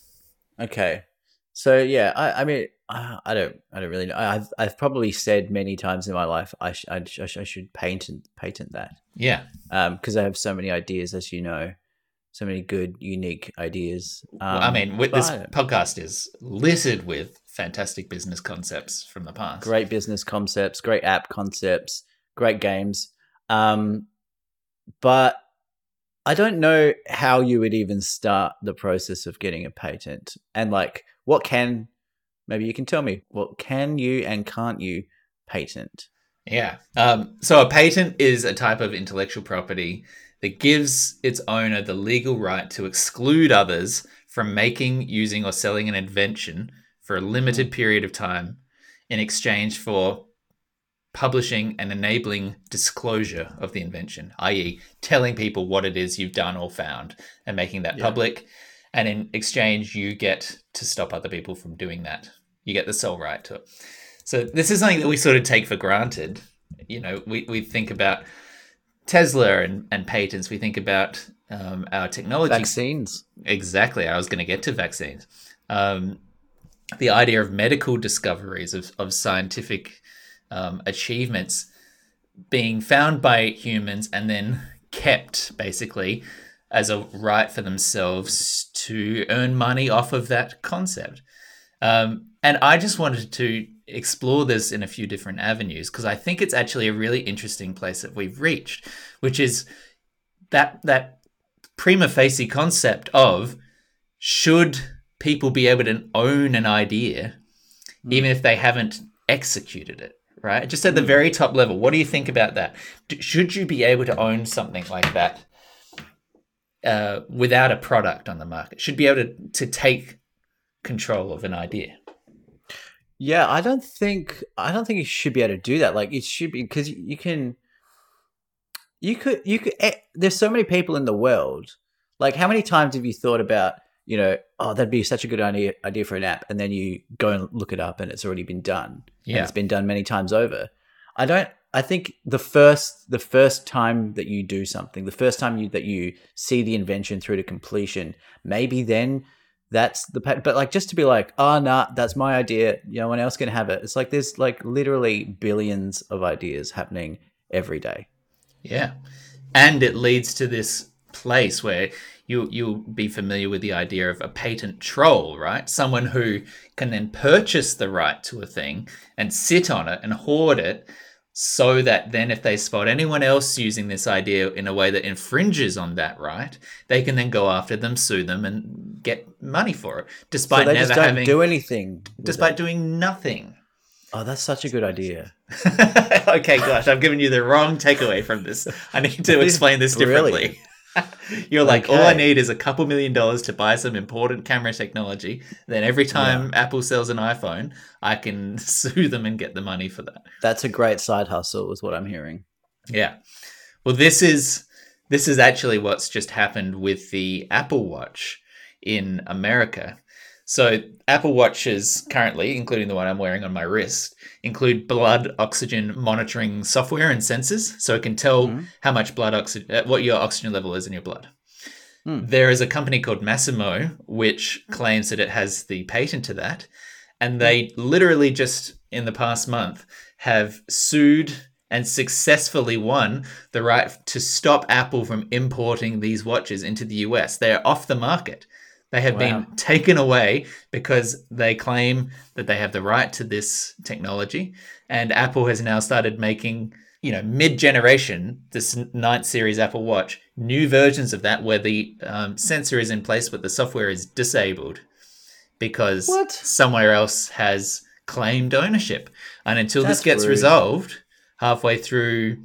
Okay. So yeah, I, I mean, I, I don't, I don't really know. I've, I've probably said many times in my life, I, sh- I, sh- I sh- I should patent, patent that, Yeah. um, because I have so many ideas, as you know, so many good, unique ideas. Um, Well, I mean, with this podcast is littered with fantastic business concepts from the past. great business concepts, great app concepts, great games. Um, but I don't know how you would even start the process of getting a patent and like what can maybe you can tell me what can you and can't you patent? Yeah. Um, so a patent is a type of intellectual property that gives its owner the legal right to exclude others from making, using, or selling an invention for a limited period of time in exchange for publishing and enabling disclosure of the invention, i.e., telling people what it is you've done or found and making that Yeah. public. And in exchange, you get to stop other people from doing that. You get the sole right to it. So this is something that we sort of take for granted. You know, we, we think about Tesla and, and patents. We think about um, our technology. Vaccines. Exactly. I was going to get to vaccines. Um, the idea of medical discoveries, of, of scientific um, achievements being found by humans and then kept basically as a right for themselves to earn money off of that concept. Um, and I just wanted to explore this in a few different avenues because I think it's actually a really interesting place that we've reached, which is that that prima facie concept of should people be able to own an idea mm. even if they haven't executed it right? Just at the very top level what do you think about that? Should you be able to own something like that uh, without a product on the market? Should be able to, to take control of an idea yeah i don't think i don't think you should be able to do that like it should be because you can you could you could eh, there's so many people in the world like how many times have you thought about you know oh that'd be such a good idea idea for an app and then you go and look it up and it's already been done yeah. it's been done many times over. I don't i think the first the first time that you do something the first time you that you see the invention through to completion maybe then that's the patent. but like just to be like oh nah that's my idea no one else can have it it's like there's like literally billions of ideas happening every day yeah. And it leads to this place where you you'll be familiar with the idea of a patent troll, right? Someone who can then purchase the right to a thing and sit on it and hoard it so that then if they spot anyone else using this idea in a way that infringes on that right, they can then go after them, sue them, and get money for it, despite so never having do anything, despite it. doing nothing. Oh, that's such a good idea. [laughs] okay, gosh, I've given you the wrong takeaway from this. I need to explain this differently. Really? [laughs] You're like, okay. all I need is a couple million dollars to buy some important camera technology. Then every time yeah. Apple sells an iPhone, I can [laughs] sue them and get the money for that. That's a great side hustle, is what I'm hearing. Yeah. Well, this is this is actually what's just happened with the Apple Watch in America. So Apple Watches currently, including the one I'm wearing on my wrist, include blood oxygen monitoring software and sensors, so it can tell mm-hmm. how much blood oxygen, uh, what your oxygen level is in your blood. Mm. There is a company called Masimo which claims that it has the patent to that, and they literally just in the past month have sued and successfully won the right to stop Apple from importing these watches into the US. They are off the market. They have wow. been taken away because they claim that they have the right to this technology. And Apple has now started making, you know, mid generation, this ninth series Apple Watch, new versions of that where the um, sensor is in place, but the software is disabled because what? somewhere else has claimed ownership. And until That's this gets rude. resolved halfway through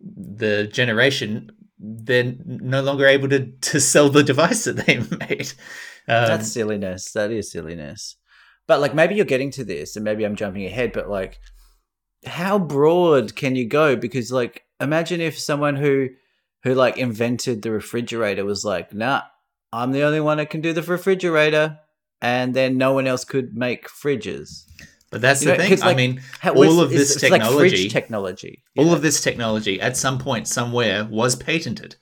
the generation, they're no longer able to to sell the device that they [laughs] made. Um, That's silliness. That is silliness. But like maybe you're getting to this, and maybe I'm jumping ahead. But like, how broad can you go? Because like, imagine if someone who who like invented the refrigerator was like, nah, I'm the only one that can do the refrigerator, and then no one else could make fridges. But that's you the know, thing. Like, I mean, how, all of this technology, like technology, all know? of this technology, at some point, somewhere, was patented.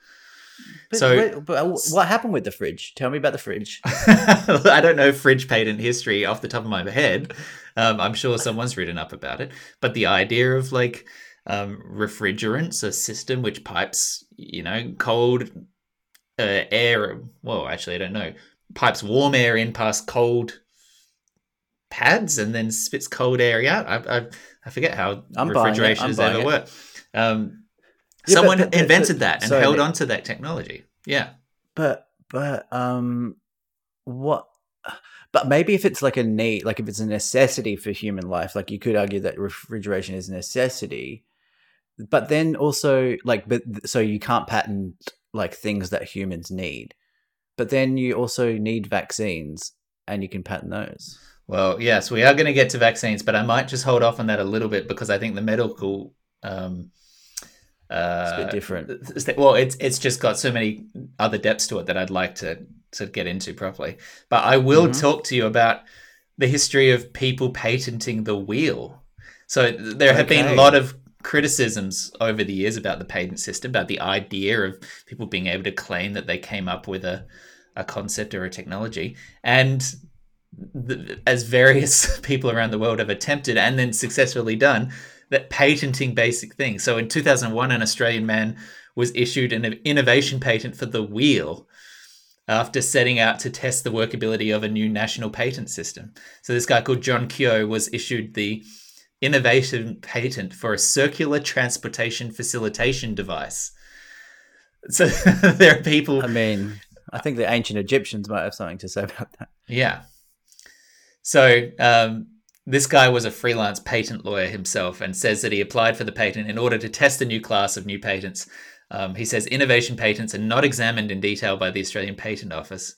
But, so, but uh, what happened with the fridge? Tell me about the fridge. [laughs] I don't know fridge patent history off the top of my head. Um, I'm sure someone's written up about it. But the idea of like um, refrigerants, a system which pipes, you know, cold uh, air. Well, actually, I don't know. Pipes warm air in past cold pads and then spits cold air out. I, I, I forget how I'm refrigeration has ever worked. Um, yeah, someone but, but, invented but, that and held on to that technology. Yeah. But, but, um, what, but maybe if it's like a need, like if it's a necessity for human life, like you could argue that refrigeration is a necessity. But then also, like, but so you can't patent like things that humans need. But then you also need vaccines and you can patent those. Well, yes, we are going to get to vaccines, but I might just hold off on that a little bit because I think the medical. Um, uh, it's a bit different. Well, it's it's just got so many other depths to it that I'd like to to get into properly. But I will mm-hmm. talk to you about the history of people patenting the wheel. So there have okay. been a lot of criticisms over the years about the patent system, about the idea of people being able to claim that they came up with a a concept or a technology, and the, as various [laughs] people around the world have attempted and then successfully done, that patenting basic things. So in 2001, an Australian man was issued an innovation patent for the wheel. after setting out to test the workability of a new national patent system. So this guy called John Keogh was issued the innovation patent for a circular transportation facilitation device. So [laughs] there are people. I mean, I think the ancient Egyptians might have something to say about that. Yeah. So um, this guy was a freelance patent lawyer himself and says that he applied for the patent in order to test a new class of new patents. Um, he says innovation patents are not examined in detail by the Australian Patent Office.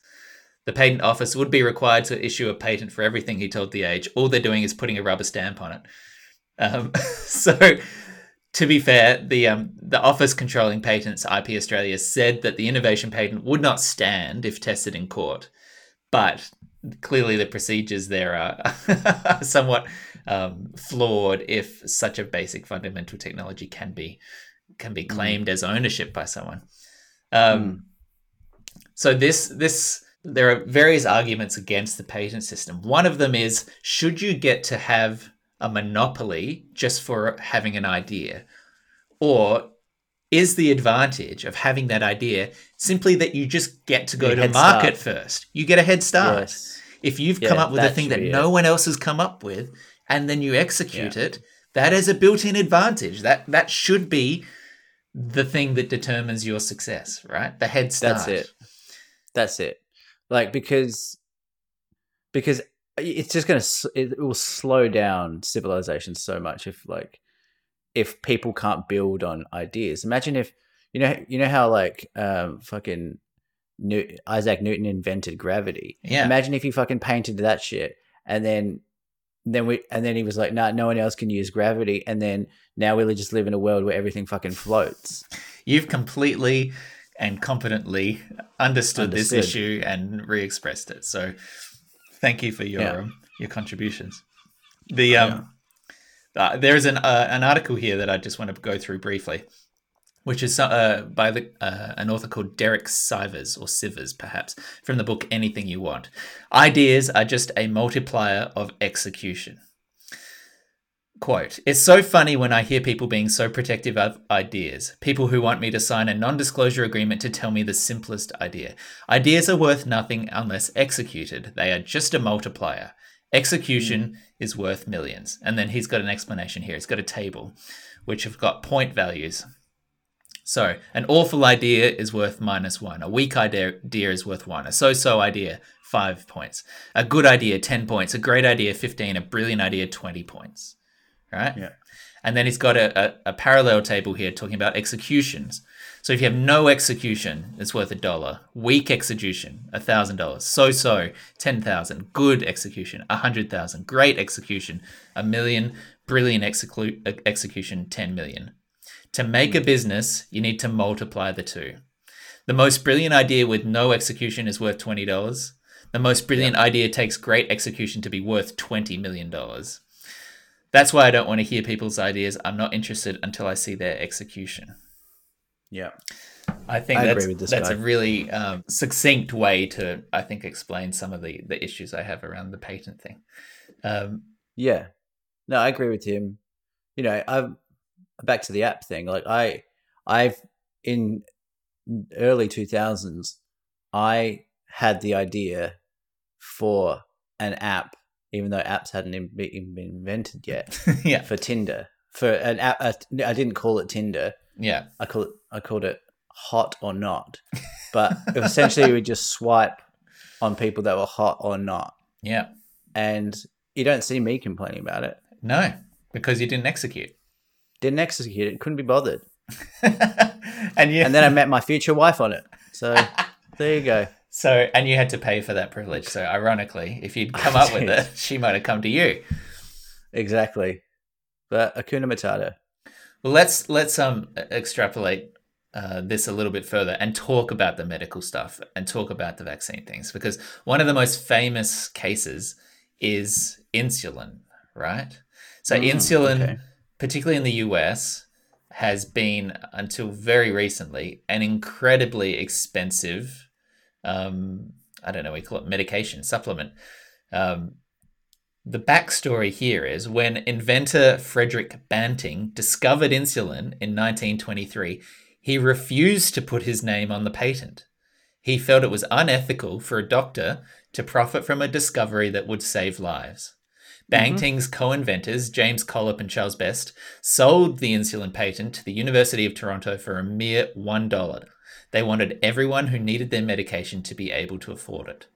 The Patent Office would be required to issue a patent for everything, he told The Age. All they're doing is putting a rubber stamp on it. Um, [laughs] so, to be fair, the um, the office controlling patents, IP Australia, said that the innovation patent would not stand if tested in court, but clearly the procedures there are [laughs] somewhat um, flawed if such a basic fundamental technology can be can be claimed mm. as ownership by someone. Um, mm. So this this there are various arguments against the patent system. One of them is should you get to have a monopoly just for having an idea? Or is the advantage of having that idea simply that you just get to go to market start. first? You get a head start. Yes. If you've yeah, come up with a thing that no one else has come up with and then you execute yeah. it, that is a built-in advantage. That that should be the thing that determines your success, right? The head start. That's it. That's it. Like because because it's just going to it will slow down civilization so much if like if people can't build on ideas imagine if you know you know how like um fucking New- isaac newton invented gravity yeah imagine if he fucking painted that shit and then then we and then he was like nah no one else can use gravity and then now we just live in a world where everything fucking floats you've completely and competently understood, understood. this issue and re-expressed it so Thank you for your yeah. um, your contributions. The um, yeah. Uh, there's an uh, an article here that I just want to go through briefly, which is uh, by the uh, an author called Derek Sivers or Sivers, perhaps, from the book Anything You Want. Ideas are just a multiplier of execution. Quote, it's so funny when I hear people being so protective of ideas. People who want me to sign a non disclosure agreement to tell me the simplest idea. Ideas are worth nothing unless executed, they are just a multiplier. Execution mm. Is worth millions. And then he's got an explanation here. He's got a table which have got point values. So, an awful idea is worth minus one. A weak idea is worth one. A so so idea, five points. A good idea, 10 points. A great idea, 15. A brilliant idea, 20 points right? Yeah. And then he's got a, a, a, parallel table here talking about executions. So if you have no execution, it's worth a dollar. Weak execution, a thousand dollars. So so, ten thousand. Good execution, a hundred thousand. Great execution, a million. Brilliant execu- execution, ten million. To make a business, you need to multiply the two. The most brilliant idea with no execution is worth twenty dollars. The most brilliant yep. idea takes great execution to be worth twenty million dollars. That's why I don't want to hear people's ideas. I'm not interested until I see their execution. Yeah. I think I that's, that's a really um, succinct way to, I think, explain some of the, the issues I have around the patent thing. Um, yeah. No, I agree with him. You know, I'm back to the app thing. Like I, I've in early 2000s, I had the idea for an app even though apps hadn't even been invented yet. [laughs] yeah. For Tinder, for an app, I didn't call it Tinder. Yeah. I call it. I called it Hot or Not, but essentially we just swipe on people that were hot or not. Yeah. And you don't see me complaining about it. No, because you didn't execute. Didn't execute it. Couldn't be bothered. [laughs] and you... and then I met my future wife on it. So there you go. So, and you had to pay for that privilege. So, ironically, if you'd come up with [laughs] it, she might have come to you. Exactly. But Akuna Matata. Well, let's let's um extrapolate uh, this a little bit further and talk about the medical stuff and talk about the vaccine things because one of the most famous cases is insulin, right? So, mm, insulin, okay. particularly in the US, has been until very recently an incredibly expensive um, I don't know, we call it medication, supplement. Um, the backstory here is when inventor Frederick Banting discovered insulin in 1923, he refused to put his name on the patent. He felt it was unethical for a doctor to profit from a discovery that would save lives. Banting's co inventors, James Collip and Charles Best, sold the insulin patent to the University of Toronto for a mere $1. They wanted everyone who needed their medication to be able to afford it.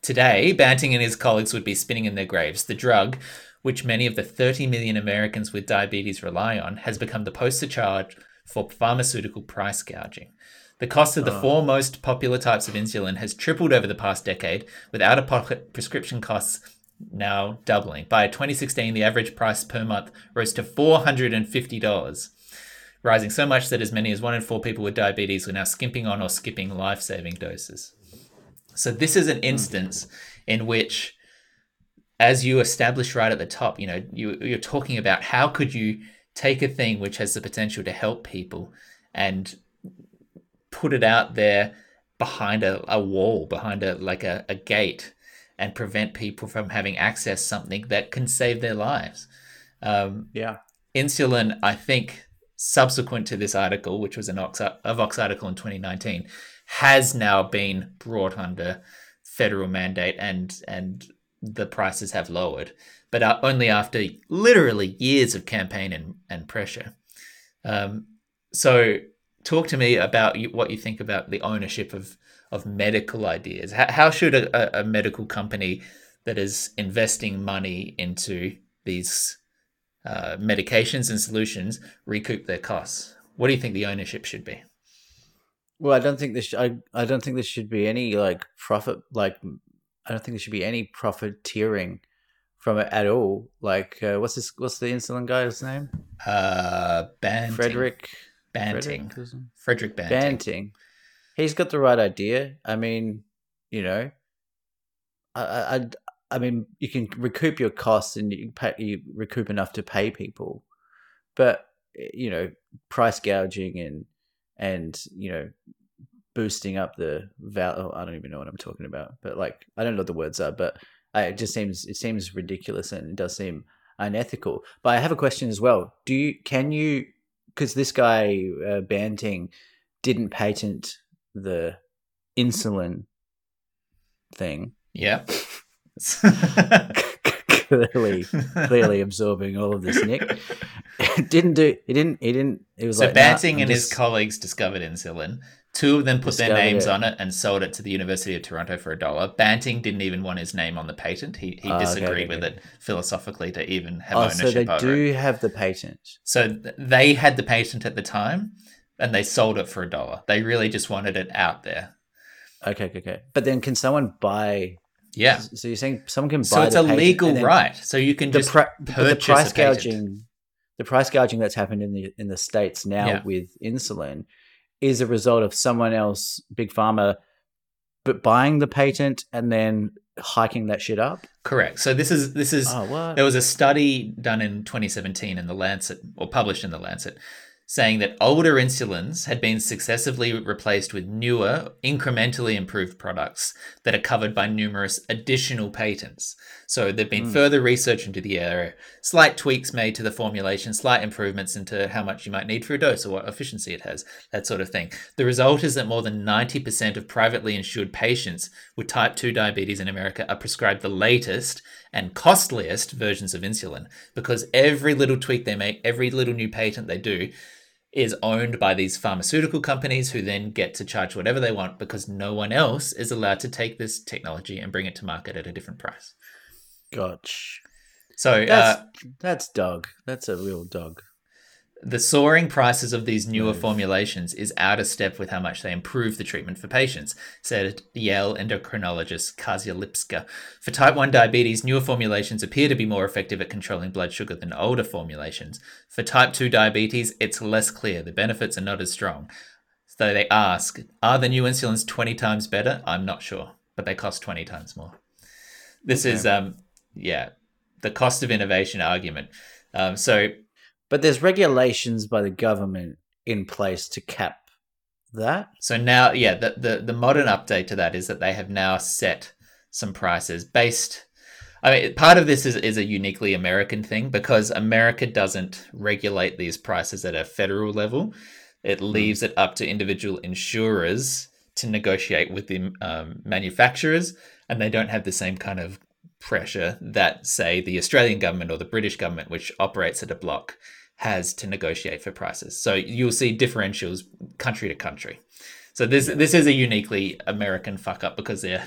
Today, Banting and his colleagues would be spinning in their graves. The drug, which many of the 30 million Americans with diabetes rely on, has become the poster child for pharmaceutical price gouging. The cost of the four most popular types of insulin has tripled over the past decade, with out of pocket prescription costs now doubling. By 2016, the average price per month rose to $450, rising so much that as many as one in four people with diabetes are now skimping on or skipping life saving doses. So, this is an instance in which, as you established right at the top, you know, you, you're talking about how could you take a thing which has the potential to help people and put it out there behind a, a wall, behind a like a, a gate and prevent people from having access something that can save their lives. Um, Yeah. insulin, I think, subsequent to this article, which was an Ox- a Vox article in 2019, has now been brought under federal mandate and and the prices have lowered, but uh, only after literally years of campaign and, and pressure. Um, so, talk to me about what you think about the ownership of of medical ideas. How, how should a, a medical company that is investing money into these uh, medications and solutions recoup their costs? What do you think the ownership should be? Well, I don't think this. I I don't think there should be any like profit. Like, I don't think there should be any profiteering from it at all. Like, uh, what's this? What's the insulin guy's name? Uh, Banting. Frederick. Banting. Frederick? Frederick Banting. Banting. He's got the right idea. I mean, you know, I, I, I'd- I mean, you can recoup your costs and you pay, you recoup enough to pay people, but you know, price gouging and and you know, boosting up the value. I don't even know what I'm talking about, but like, I don't know what the words are, but I, it just seems it seems ridiculous and it does seem unethical. But I have a question as well. Do you can you because this guy uh, Banting didn't patent the insulin thing. Yeah. [laughs] clearly, clearly absorbing all of this, Nick. [laughs] didn't do. He didn't. He didn't. It was So like nah, Banting I'm and his colleagues discovered insulin. Two of them put their names it. on it and sold it to the University of Toronto for a dollar. Banting didn't even want his name on the patent. He, he oh, okay, disagreed okay, with okay. it philosophically to even have Oh, ownership so they over do it. have the patent. So th- they had the patent at the time and they sold it for a dollar. They really just wanted it out there. Okay, okay, okay. But then, can someone buy? Yeah. So you're saying someone can buy? So it's the a legal right. So you can The, just pri- the price gouging, the price gouging that's happened in the in the states now Yeah. with insulin, is a result of someone else, big pharma, but buying the patent and then hiking that shit up. Correct. So this is this is Oh. There was a study done in 2017 in the Lancet, or published in the Lancet, saying that older insulins had been successively replaced with newer, incrementally improved products that are covered by numerous additional patents. So there've been Mm. further research into the area, slight tweaks made to the formulation, slight improvements into how much you might need for a dose or what efficiency it has, that sort of thing. The result is that more than 90% of privately insured patients with type 2 diabetes in America are prescribed the latest and costliest versions of insulin because every little tweak they make, every little new patent they do, is owned by these pharmaceutical companies who then get to charge whatever they want because no one else is allowed to take this technology and bring it to market at a different price. Gotch. So That's uh, that's dog. That's a real dog. The soaring prices of these newer formulations is out of step with how much they improve the treatment for patients, said Yale endocrinologist Kasia Lipska. For type 1 diabetes, newer formulations appear to be more effective at controlling blood sugar than older formulations. For type 2 diabetes, it's less clear. The benefits are not as strong. So they ask, are the new insulins 20 times better? I'm not sure, but they cost 20 times more. This is, um, yeah, the cost of innovation argument. Um, so But there's regulations by the government in place to cap that. So now, yeah, the, the the modern update to that is that they have now set some prices based. I mean, part of this is, is a uniquely American thing because America doesn't regulate these prices at a federal level. It leaves it up to individual insurers to negotiate with the um, manufacturers, and they don't have the same kind of pressure that, say, the Australian government or the British government, which operates at a block, has to negotiate for prices. So you'll see differentials country to country. So this this is a uniquely American fuck up because their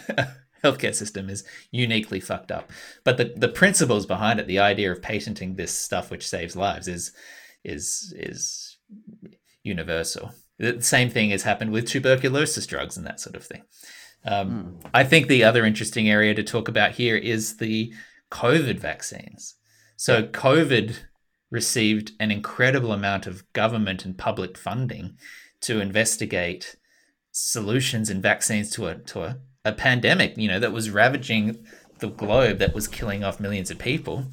[laughs] healthcare system is uniquely fucked up. But the, the principles behind it, the idea of patenting this stuff which saves lives, is is is universal. The same thing has happened with tuberculosis drugs and that sort of thing. Um, mm. I think the other interesting area to talk about here is the COVID vaccines. So, COVID received an incredible amount of government and public funding to investigate solutions and vaccines to a to a, a pandemic, you know, that was ravaging the globe, that was killing off millions of people.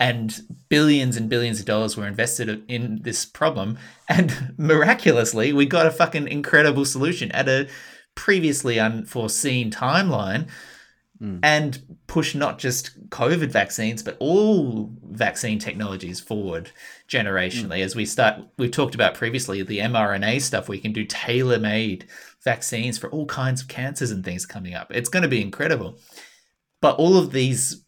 And billions and billions of dollars were invested in this problem. And [laughs] miraculously we got a fucking incredible solution at a previously unforeseen timeline mm. and push not just covid vaccines but all vaccine technologies forward generationally mm. as we start we've talked about previously the mrna stuff we can do tailor-made vaccines for all kinds of cancers and things coming up it's going to be incredible but all of these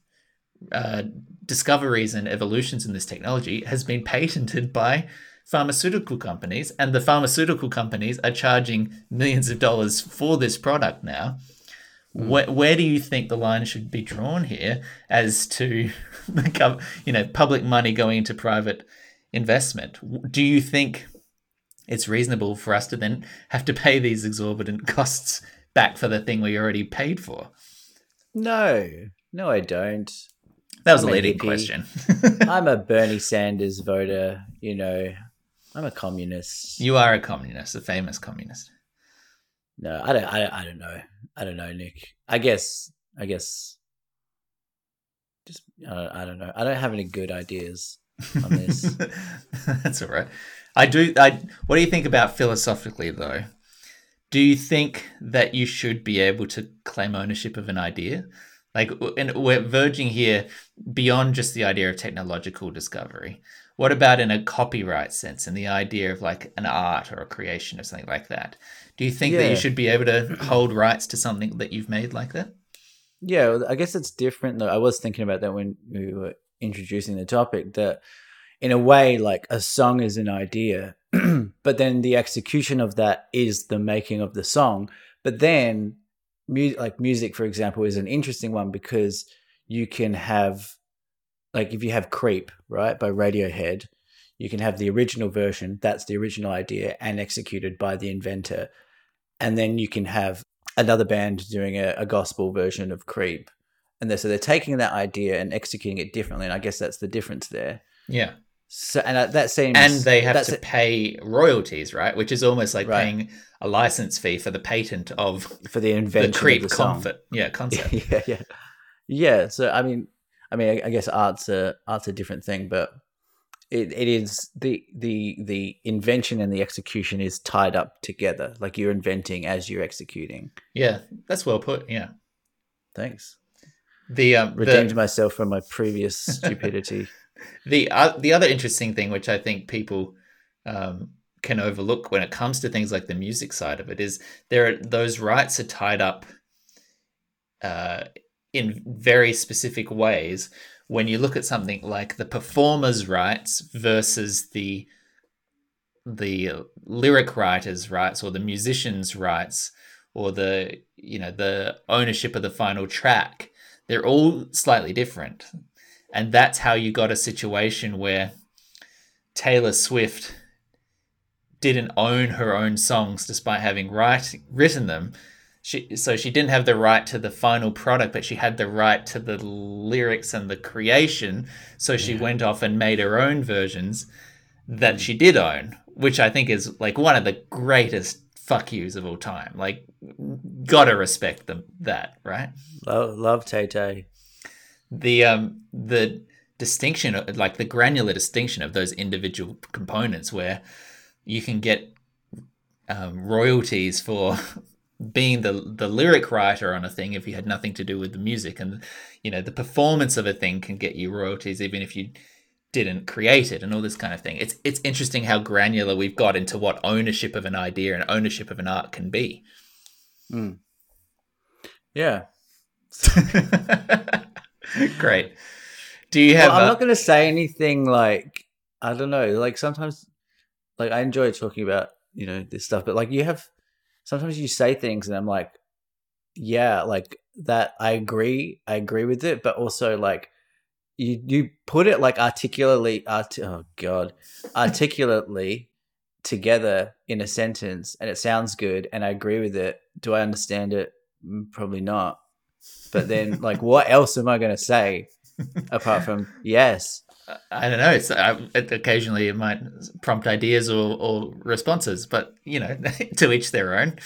uh, discoveries and evolutions in this technology has been patented [laughs] by pharmaceutical companies, and the pharmaceutical companies are charging millions of dollars for this product now. Mm. Where, where do you think the line should be drawn here as to [laughs] the you know public money going into private investment? Do you think it's reasonable for us to then have to pay these exorbitant [laughs] costs back for the thing we already paid for? No, no, I don't. That was I'm a leading question. [laughs] I'm a Bernie Sanders voter. You know, I'm a communist. You are a communist, a famous communist. No, I don't. I, I don't know. I don't know, Nick. I guess. I guess. Just uh, I don't know. I don't have any good ideas on this. [laughs] That's all right. I do. I. What do you think about philosophically, though? Do you think that you should be able to claim ownership of an idea? Like, and we're verging here beyond just the idea of technological discovery. What about in a copyright sense and the idea of like an art or a creation or something like that? Do you think yeah. that you should be able to hold rights to something that you've made like that? Yeah, I guess it's different though. I was thinking about that when we were introducing the topic that in a way like a song is an idea, [clears throat] but then the execution of that is the making of the song. But then music like music for example is an interesting one because you can have like if you have creep right by radiohead you can have the original version that's the original idea and executed by the inventor and then you can have another band doing a, a gospel version of creep. And they're, so they're taking that idea and executing it differently. And i guess that's the difference there. Yeah. So and uh, that seems and they have to pay royalties, right? Which is almost like right. paying a license fee for the patent of for the invention the creep of the comfort, yeah, concept, [laughs] yeah, yeah, yeah. So I mean, I mean, I guess art's a art's a different thing, but it, it is the the the invention and the execution is tied up together. Like you're inventing as you're executing. Yeah, that's well put. Yeah, thanks. The um, redeemed the... myself from my previous [laughs] stupidity the uh, the other interesting thing, which I think people um, can overlook when it comes to things like the music side of it, is there are, those rights are tied up uh, in very specific ways. When you look at something like the performer's rights versus the the lyric writer's rights or the musician's rights or the you know the ownership of the final track they're all slightly different and that's how you got a situation where Taylor Swift didn't own her own songs despite having write, written them. She, so she didn't have the right to the final product, but she had the right to the lyrics and the creation. So she yeah. went off and made her own versions that she did own, which I think is like one of the greatest fuck yous of all time. Like, gotta respect them that, right? Love, love Tay Tay the um the distinction like the granular distinction of those individual components where you can get um, royalties for [laughs] being the the lyric writer on a thing if you had nothing to do with the music and you know the performance of a thing can get you royalties even if you didn't create it and all this kind of thing it's it's interesting how granular we've got into what ownership of an idea and ownership of an art can be Mm. Yeah. [laughs] Great. Do you have? Well, I'm a- not going to say anything like I don't know. Like sometimes, like I enjoy talking about you know this stuff, but like you have sometimes you say things, and I'm like, yeah, like that. I agree. I agree with it, but also like you you put it like articulately. Art- oh god, articulately together in a sentence, and it sounds good, and I agree with it. Do I understand it? Mm, Probably not. But then, like, what else am I going to say apart from yes? I don't know. It's it- occasionally it might prompt ideas or, or responses, but you know, [laughs] to each their own.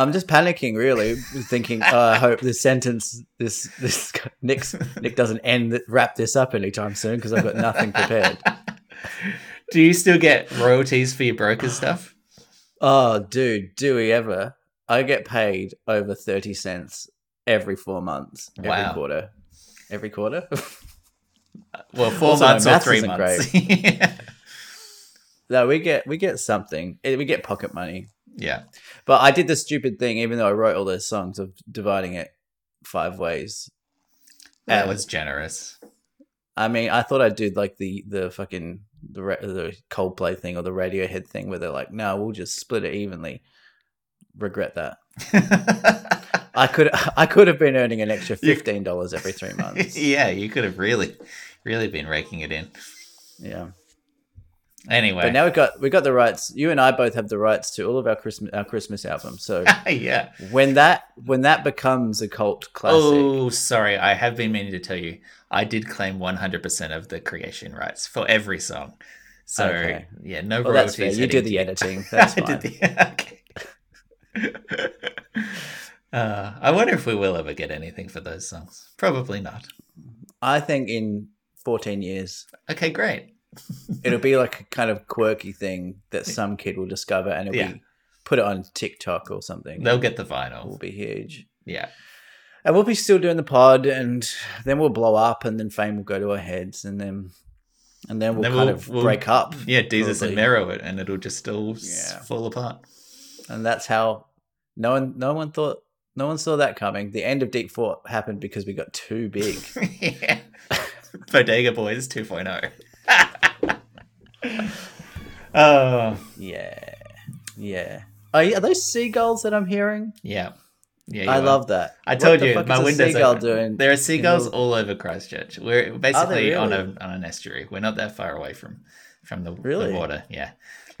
I'm just panicking, really, thinking. Oh, I hope this sentence, this this [laughs] Nick's, Nick doesn't end wrap this up anytime soon because I've got nothing prepared. [laughs] Do you still get royalties for your broker stuff? Oh, dude, do we ever? I get paid over thirty cents every four months, every Wow. quarter, every quarter. Well, four Also, months or three months. [laughs] no, we get we get something. We get pocket money. yeah. But I did the stupid thing, even though I wrote all those songs of dividing it five ways. That And- was generous. I mean, I thought I'd do like the the fucking the the Coldplay thing or the Radiohead thing, where they're like, "No, we'll just split it evenly." Regret that. [laughs] I could [laughs] I could have been earning an extra fifteen dollars every three months. yeah, you could have really, really been raking it in. Yeah, Anyway, but now we've got we've got the rights. You and I both have the rights to all of our Christmas our Christmas albums. So [laughs] yeah. when that when that becomes a cult classic, Oh, sorry. I have been meaning to tell you. I did claim 100% of the creation rights for every song. So, Okay. yeah, no well, that's royalties. fair. You do the editing. That's [laughs] I fine. did the- [laughs] okay. uh, I wonder if we will ever get anything for those songs. Probably not. I think in fourteen years Okay, great. [laughs] it'll be like a kind of quirky thing that some kid will discover and it'll Yeah. be put it on TikTok or something. They'll get the vinyl. It will be huge. Yeah. And we'll be still doing the pod and then we'll blow up and then fame will go to our heads and then and then we'll Then kind we'll- of we'll- break up. Yeah, Jesus and. Mero it, and it'll just still Yeah. fall apart. And that's how no one no one thought no one saw that coming. The end of Deep Fought happened because we got too big. [laughs] yeah. [laughs] [laughs] Bodega Boys 2.0. oh, [laughs] yeah. Yeah. Are, you- are those seagulls that I'm hearing? yeah. Yeah, I are. love that. I What told the you, fuck my is a window's seagull open. doing. There are seagulls the- all over Christchurch. We're basically on a on an estuary. We're not that far away from from the, the water. Yeah,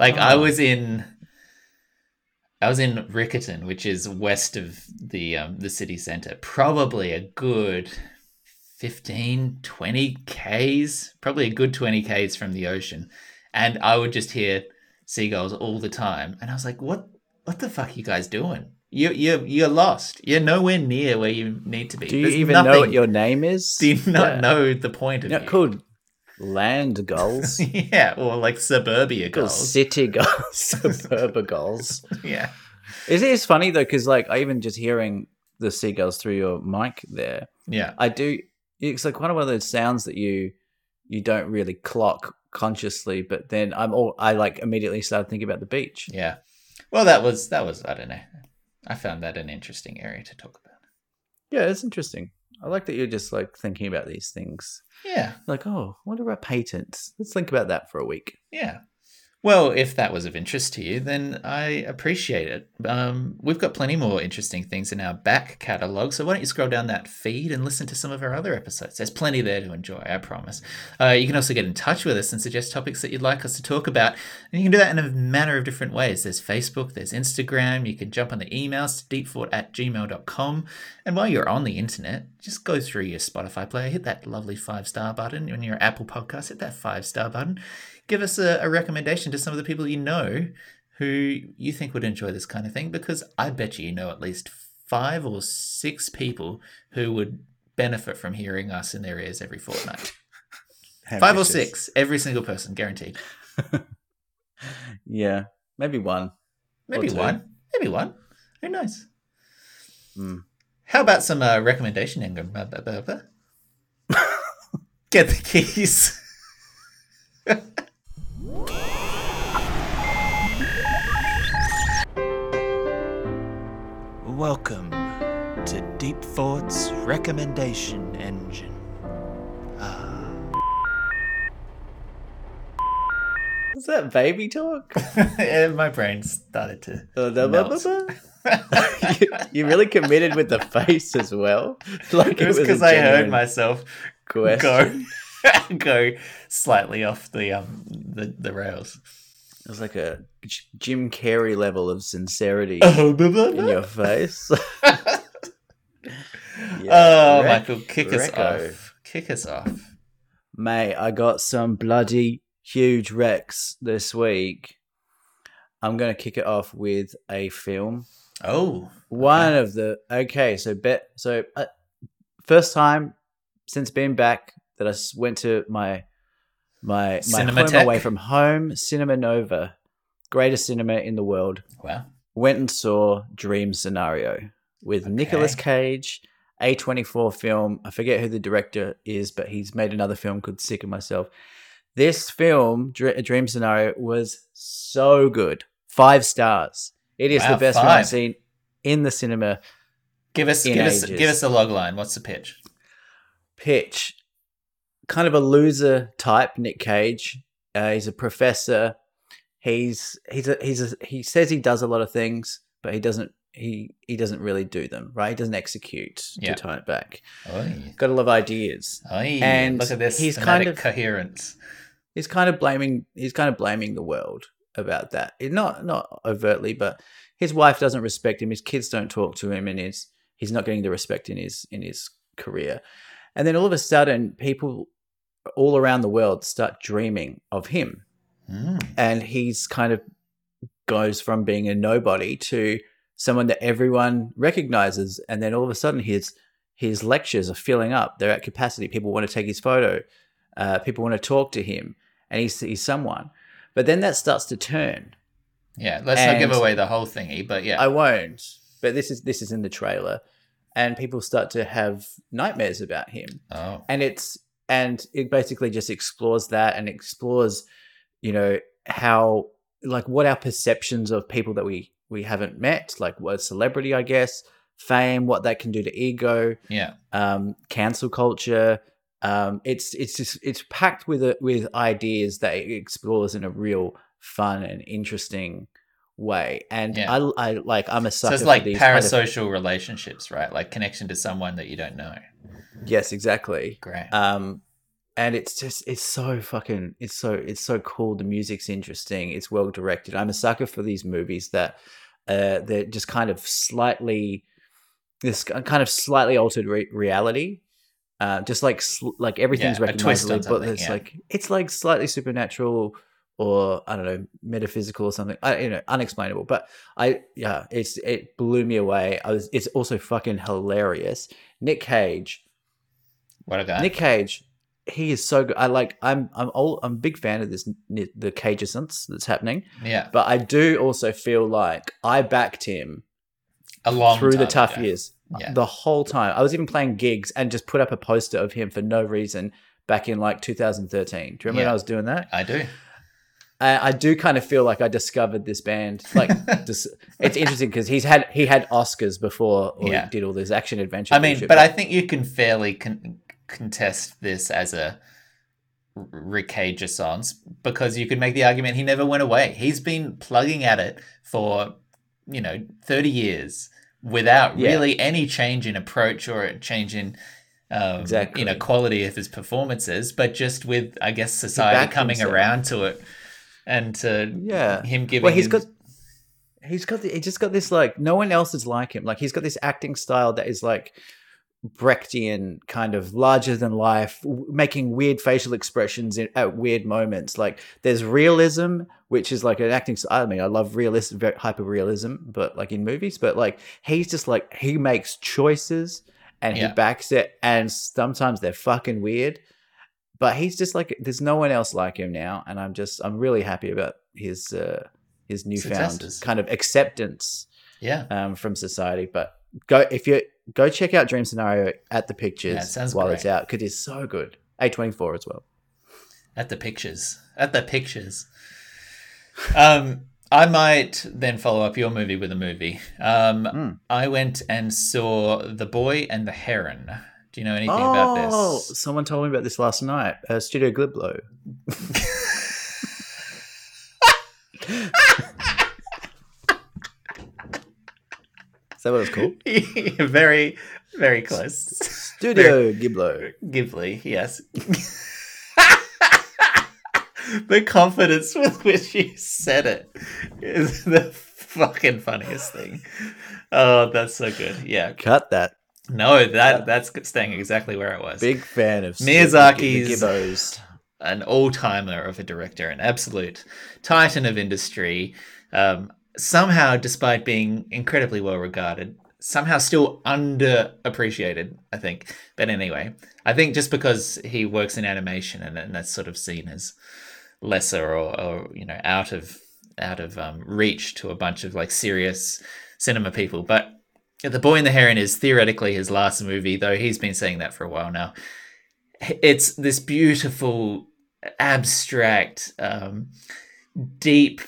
like I Oh. was in, I was in Riccarton, which is west of the um, the city centre. Probably a good 15, 20 k's. Probably a good twenty k's from the ocean, and I would just hear seagulls all the time, and I was like, "What? What the fuck are you guys doing?" You you you're lost. You're nowhere near where you need to be. Do you There's even know what your name is? [laughs] do you not Yeah. know the point of You're you? not called land [laughs] gulls. yeah, or like suburbia called girls. city gulls, [laughs] suburban gulls. yeah. It is funny though, because like I even just hearing the seagulls through your mic there, Yeah. I do. It's like one of those sounds that you you don't really clock consciously, but then I'm all I like immediately started thinking about the beach. Yeah. Well, that was that was I don't know. I found that an interesting area to talk about. Yeah, it's interesting. I like that you're just like thinking about these things. Yeah. Like, oh, what about patents? Let's think about that for a week. Yeah. Well, if that was of interest to you, then I appreciate it. Um, we've got plenty more interesting things in our back catalogue, so why don't you scroll down that feed and listen to some of our other episodes? There's plenty there to enjoy, I promise. Uh, you can also get in touch with us and suggest topics that you'd like us to talk about, and you can do that in a manner of different ways. There's Facebook, there's Instagram, you can jump on the emails to deepfought at gmail.com, and while you're on the internet, just go through your Spotify player, hit that lovely five star button. On your Apple podcast, hit that five star button give us a, a recommendation to some of the people you know who you think would enjoy this kind of thing because I bet you you know at least five or six people who would benefit from hearing us in their ears every fortnight. [laughs] five or six, every single person, guaranteed. [laughs] Yeah, maybe one. Maybe one, maybe one. Who knows? Mm. How about some uh, recommendation, Engine? [laughs] Get the keys. Welcome to Deep Fought's Recommendation Engine. Was that baby talk? [laughs] yeah, my brain started to. Uh, da- ba- Melt. ba- [laughs] ba. [laughs] you, you really committed with the face as well. Like it was because I heard myself question. go go slightly off the um the, the rails. It was like a Jim Carrey level of sincerity [laughs] oh, in your face. [laughs] [laughs] oh Rec- Michael, kick us off. Kick us off. Mate, I got some bloody huge Rex this week. I'm going to kick it off with a film. Oh, One of the okay, so bet so uh, first time since being back that I went to my my my home away from home, Cinema Nova, greatest cinema in the world. wow. Went and saw Dream Scenario with Nicolas Cage, A24 film. I forget who the director is, but he's made another film called Sick of Myself. This film, Dr- Dream Scenario, was so good. Five stars. It is Wow, the best film. I've seen in the cinema. Give us give us give us a log line. What's the pitch? Pitch, kind of a loser type, Nick Cage. Uh, he's a professor. He's he's a, he's a, he says he does a lot of things, but he doesn't he he doesn't really do them. Right? He doesn't execute. Yeah. To tie it back, Oy. got a lot of ideas. Oy. And Look at this he's kind of- coherence. He's kind of blaming he's kind of blaming the world about that. Not not overtly, but his wife doesn't respect him. His kids don't talk to him, and his he's not getting the respect in his in his career. And then all of a sudden, people all around the world start dreaming of him, Mm. and he's kind of goes from being a nobody to someone that everyone recognizes. And then all of a sudden, his his lectures are filling up; they're at capacity. People want to take his photo. Uh, people want to talk to him, and he's he's someone. But then that starts to turn. Yeah, let's not give away the whole thingy, but yeah. I won't. But this is this is in the trailer, and people start to have nightmares about him, oh. and it's and it basically just explores that and explores, you know, how like what our perceptions of people that we we haven't met, like what celebrity, I guess, fame, what that can do to ego, Yeah. um, cancel culture. Um, it's it's just it's packed with it with ideas that it explores in a real fun and interesting way. And Yeah. I, I like I'm a sucker. So it's like for these kind of- parasocial relationships, right? Like connection to someone that you don't know. yes, exactly. Great. Um, and it's just it's so fucking it's so it's so cool. The music's interesting. It's well directed. I'm a sucker for these movies that uh they're just kind of slightly this kind of slightly altered re- reality. Uh, just like sl- like everything's Yeah, a twist on recognizable, but it's yeah. like it's like slightly supernatural or I don't know metaphysical or something. I, you know, unexplainable. But I yeah, it's it blew me away. I was. It's also fucking hilarious. Nick Cage. what a guy. Nick Cage, he is so good. I like. I'm. I'm. All, I'm a big fan of this. The Cageessence that's happening. yeah. But I do also feel like I backed him A long through the tough ago. years. Yeah. The whole time. I was even playing gigs and just put up a poster of him for no reason back in like 2013. Do you remember when I was doing that? I do. I, I do kind of feel like I discovered this band. Like, [laughs] dis- it's interesting because he's had he had Oscars before, or Yeah. he did all this action adventure. I mean, bullshit, but I think you can fairly con- contest this as a Rick Cage songs because you could make the argument he never went away. He's been plugging at it for you know thirty years without Yeah. really any change in approach or a change in um, Exactly. you know quality of his performances, but just with I guess society coming himself. around to it and to Yeah. him giving well, he's him- got he's got the, he just got this like no one else is like him. Like he's got this acting style that is like Brechtian kind of larger than life, w- making weird facial expressions in, at weird moments. Like there's realism, which is like an acting. I mean, I love realism, hyper realism, but like in movies. But like he's just like he makes choices and Yeah. he backs it, and sometimes they're fucking weird. But he's just like there's no one else like him now, and I'm just I'm really happy about his uh, his newfound Successes. kind of acceptance yeah. um, from society. But go if you go check out Dream Scenario at the pictures Yeah, it while it's out because it's so good. A twenty four as well. At the pictures. At the pictures. Um, I might then follow up your movie with a movie. Um, Mm. I went and saw The Boy and the Heron. Do you know anything about this? Oh, someone told me about this last night. Uh, Studio Gliblo. Is that what it's called? [laughs] very, very close. Studio Ghiblo. Ghibli, yes. [laughs] the confidence with which you said it is [laughs] the fucking funniest thing. Oh, that's so good. Yeah. Cut that. No, that that's staying exactly where it was. Big fan of Miyazaki's- Gibbos. an all-timer of a director, an absolute titan of industry. Um, somehow, despite being incredibly well regarded, somehow still underappreciated. I think. But anyway, I think just because he works in animation and, and that's sort of seen as lesser or, or you know out of out of um, reach to a bunch of like serious cinema people, but. The Boy in the Heron is theoretically his last movie, though he's been saying that for a while now. It's this beautiful abstract um, deep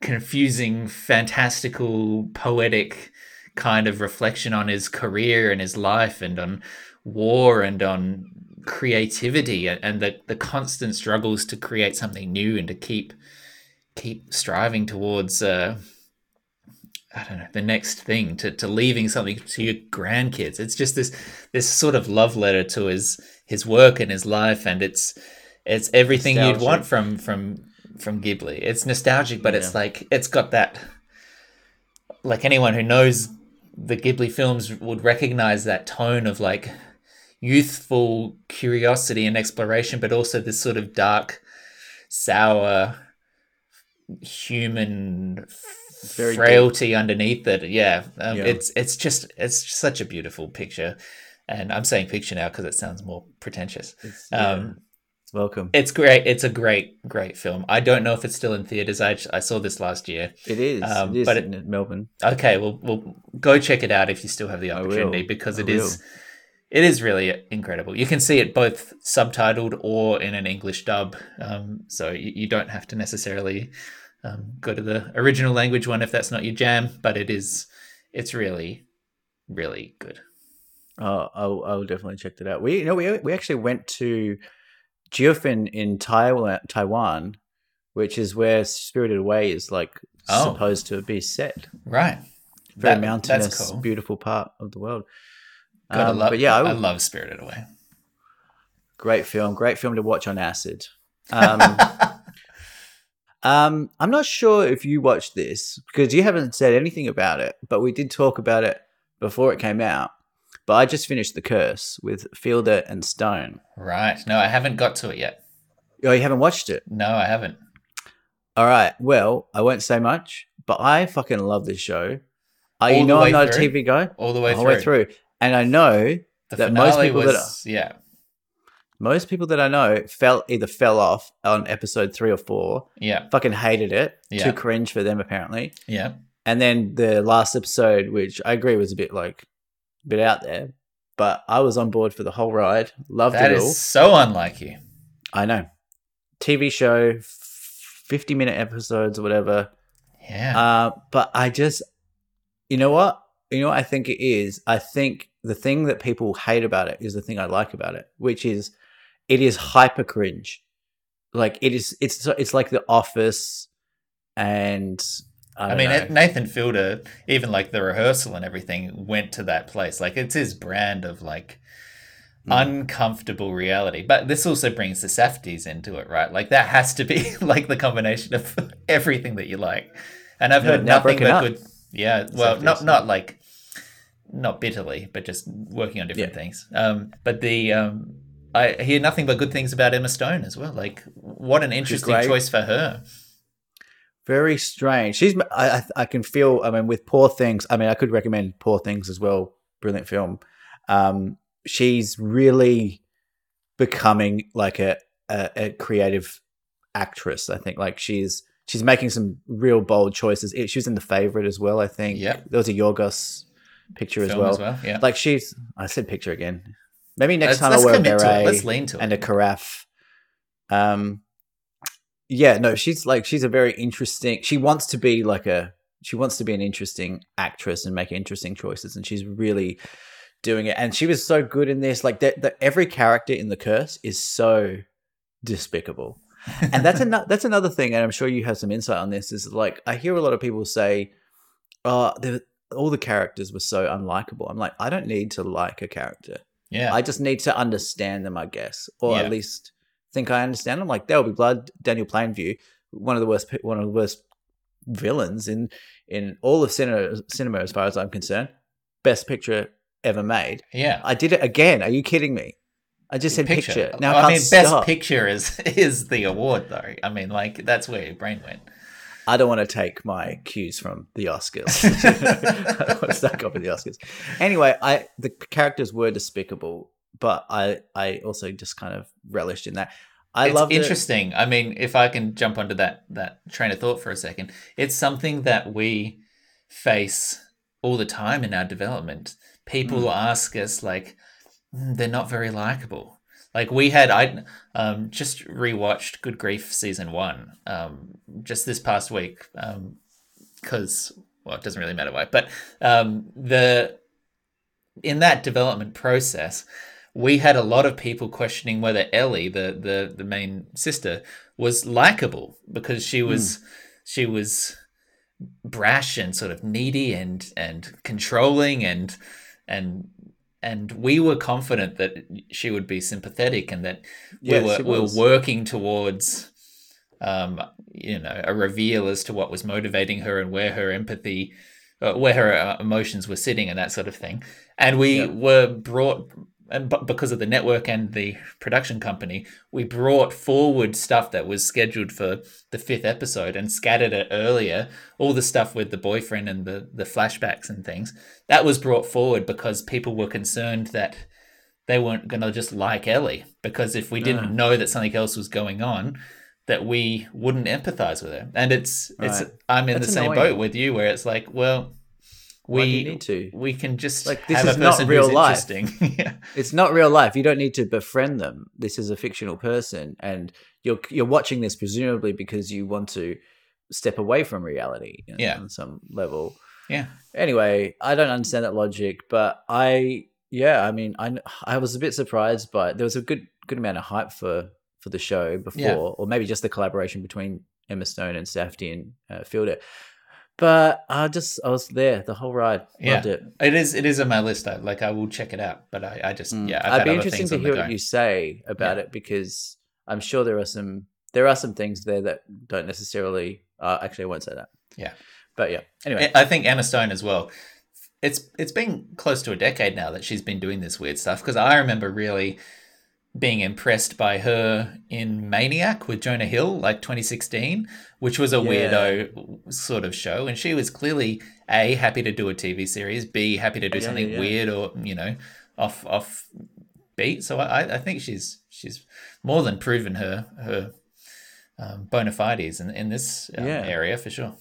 confusing fantastical poetic kind of reflection on his career and his life and on war and on creativity and, the, the constant struggles to create something new and to keep keep striving towards uh, I don't know the next thing to, to leaving something to your grandkids. It's just this this sort of love letter to his his work and his life, and it's it's everything you'd want from from from Ghibli. It's nostalgic, but it's like it's got that like anyone who knows the Ghibli films would recognize that tone of like youthful curiosity and exploration, but also this sort of dark, sour, human Very frailty underneath it. Yeah, um, Yeah. it's it's just it's such a beautiful picture, and I'm saying picture now because it sounds more pretentious. It's, yeah, Um, it's welcome. it's great. It's a great, great film. I don't know if it's still in theaters. I, I saw this last year. It is. um, it is but it- in Melbourne. Okay, well, well, go check it out if you still have the opportunity because it is, it is really incredible. You can see it both subtitled or in an English dub, um, so you, you don't have to necessarily um, go to the original language one if that's not your jam. But it is, it's really, really good. Oh, I'll, I'll definitely check that out. We you know we we actually went to Jiufen in Taiwan, Taiwan, which is where Spirited Away is like Oh. supposed to be set. Right, Very That- mountainous, cool. beautiful part of the world. Gotta Um, love, but yeah, I I, love Spirited Away. great film, great film to watch on acid. [laughs] Um, um, I'm not sure if you watched this because you haven't said anything about it, but we did talk about it before it came out. But I just finished The Curse with Fielder and Stone. right. No, I haven't got to it yet. Oh, you haven't watched it? No, I haven't. All right. Well, I won't say much, but I fucking love this show. All you know, I'm not through? a TV guy. All the way All through. the way through, and I know The that most people was, that yeah, most people that I know fell either fell off on episode three or four, yeah, fucking hated it, Yeah. too cringe for them apparently, yeah. and then the last episode, which I agree was a bit like a bit out there, but I was on board for the whole ride, loved That it all. is so unlike you. I know, TV show, fifty minute episodes or whatever. Yeah. Uh, but I just, you know what? You know what I think it is? I think the thing that people hate about it is the thing I like about it, which is it is hyper cringe. Like it is, it's it's like The Office, and I, I, mean, know. Nathan Fielder, even like the rehearsal and everything, went to that place. Like it's his brand of like Mm. uncomfortable reality. But this also brings the Safdies into it, right? Like that has to be [laughs] like the combination of [laughs] everything that you like. And I've Yeah, heard nothing but up. good. Yeah, well, Safdies, not not like not bitterly, but just working on different Yeah. things. Um, but the um, I hear nothing but good things about Emma Stone as well. Like, what an interesting choice for her. very strange. She's I, I can feel. I mean, with Poor Things. I mean, I could recommend Poor Things as well. Brilliant film. Um, she's really becoming like a, a a creative actress. I think like she's she's making some real bold choices. She was in The Favorite as well. I think. Yeah. There was a Yorgos picture as well. as well. Yeah. Like she's. I said picture again. Maybe next let's, time let's I'll wear a commit to it. beret Let's lean to it. and a carafe. Um, yeah, no, she's like she's a very interesting. She wants to be like a she wants to be an interesting actress and make interesting choices, and she's really doing it. And she was so good in this. Like that, every character in the curse is so despicable, [laughs] and that's another that's another thing. And I'm sure you have some insight on this. Is like I hear a lot of people say, "Oh, the, all the characters were so unlikable." I'm like, I don't need to like a character. Yeah. I just need to understand them, I guess, or Yeah. at least think I understand them. Like there will be blood. Daniel Plainview, one of the worst, one of the worst villains in in all of cinema, cinema as far as I'm concerned. Best picture ever made. yeah. I did it again. Are you kidding me? I just said picture. Now I, I can't mean, stop. best picture is [laughs] is the award though. I mean, like that's where your brain went. I don't want to take my cues from the Oscars. I don't want to start copying the Oscars. Anyway, I the characters were despicable, but I I also just kind of relished in that. I love interesting. I mean, if I can jump onto that that train of thought for a second, it's something that we face all the time in our development. People Mm. ask us like, "Mm, they're not very likable. Like we had, I um, just rewatched Good Grief season one um, just this past week because well, it doesn't really matter why, but um, the in that development process, we had a lot of people questioning whether Ellie, the the the main sister, was likable because she was she was brash and sort of needy and and controlling and and and we were confident that she would be sympathetic and that Yes, we were we were working towards um you know a reveal as to what was motivating her and where her empathy uh, where her uh, emotions were sitting and that sort of thing and we Yeah. were brought and but because of the network and the production company we brought forward stuff that was scheduled for the fifth episode and scattered it earlier. All the stuff with the boyfriend and the the flashbacks and things that was brought forward because people were concerned that they weren't going to just like Ellie. Because if we didn't ah. know that something else was going on that we wouldn't empathize with her. And it's it's I'm in That's the same annoying. boat with you where it's like well we Why do you need to? we can just Like, this is not real life. [laughs] yeah It's not real life. You don't need to befriend them. This is a fictional person, and you're you're watching this presumably because you want to step away from reality. you know, Yeah. on some level. yeah Anyway, I don't understand that logic, but I yeah, I mean, I I was a bit surprised by there was a good good amount of hype for for the show before, Yeah. or maybe just the collaboration between Emma Stone and Safdie and uh, Fielder. But I just I was there the whole ride. Yeah. Loved it. it is it is on my list though. like I will check it out but I, I just Mm. yeah I've I'd be interesting to hear what you say about Yeah. it because I'm sure there are some there are some things there that don't necessarily. Uh, actually, I won't say that. Yeah. but yeah. Anyway, I think Emma Stone as well. It's it's been close to a decade now that she's been doing this weird stuff because I remember really being impressed by her in Maniac with Jonah Hill, like 2016, which was a Yeah. weirdo sort of show, and she was clearly a happy to do a TV series, b happy to do Yeah, something yeah, weird or you know off off beat. So I I think she's she's more than proven her her um, bona fides in in this um, area for sure.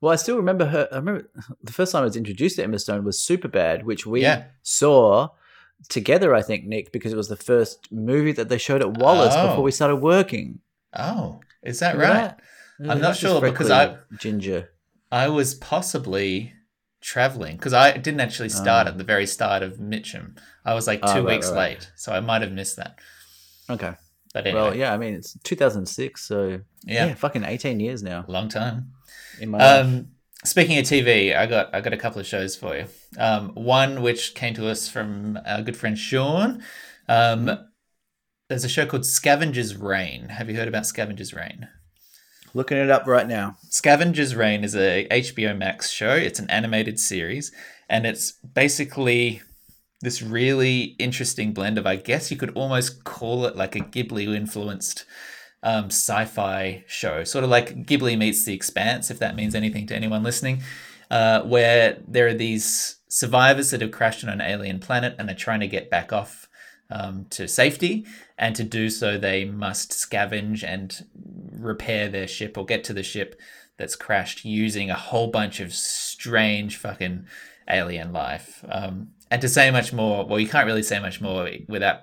well, I still remember her. I remember the first time I was introduced to Emma Stone was Superbad, which we saw together. I think Nick because it was the first movie that they showed at Wallace Oh. before we started working. Oh, is that Remember right? that? I'm not sure because I- ginger. I was possibly traveling because I didn't actually start Oh. at the very start of Mitchum. I was like two Oh, right, weeks right, right. late, so I might have missed that. Okay. But anyway, Well, yeah. I mean, it's 2006, so yeah, yeah, fucking 18 years now long time. in my life. Um, speaking of TV, I got I got a couple of shows for you. Um, one which came to us from our good friend Sean. Um, there's a show called Scavenger's Reign. Have you heard about Scavenger's Reign? Looking it up right now. Scavenger's Reign is a HBO Max show. It's an animated series, and it's basically this really interesting blend of, I guess you could almost call it like a Ghibli influenced um, sci-fi show, sort of like Ghibli meets The Expanse, if that means anything to anyone listening, uh, where there are these survivors that have crashed on an alien planet and they're trying to get back off um, to safety, and to do so, they must scavenge and repair their ship or get to the ship that's crashed using a whole bunch of strange fucking alien life. Um, and to say much more, well, you can't really say much more without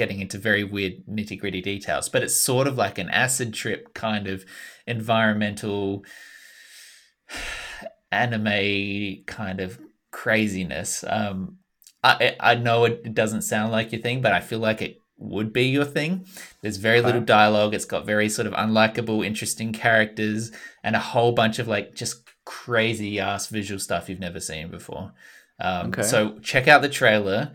getting into very weird nitty gritty details, but it's sort of like an acid trip kind of environmental [sighs] anime kind of craziness. Um, I I know it doesn't sound like your thing, but I feel like it would be your thing. There's very little dialogue. It's got very sort of unlikable, interesting characters, and a whole bunch of like just crazy ass visual stuff you've never seen before. Um, Okay. So check out the trailer.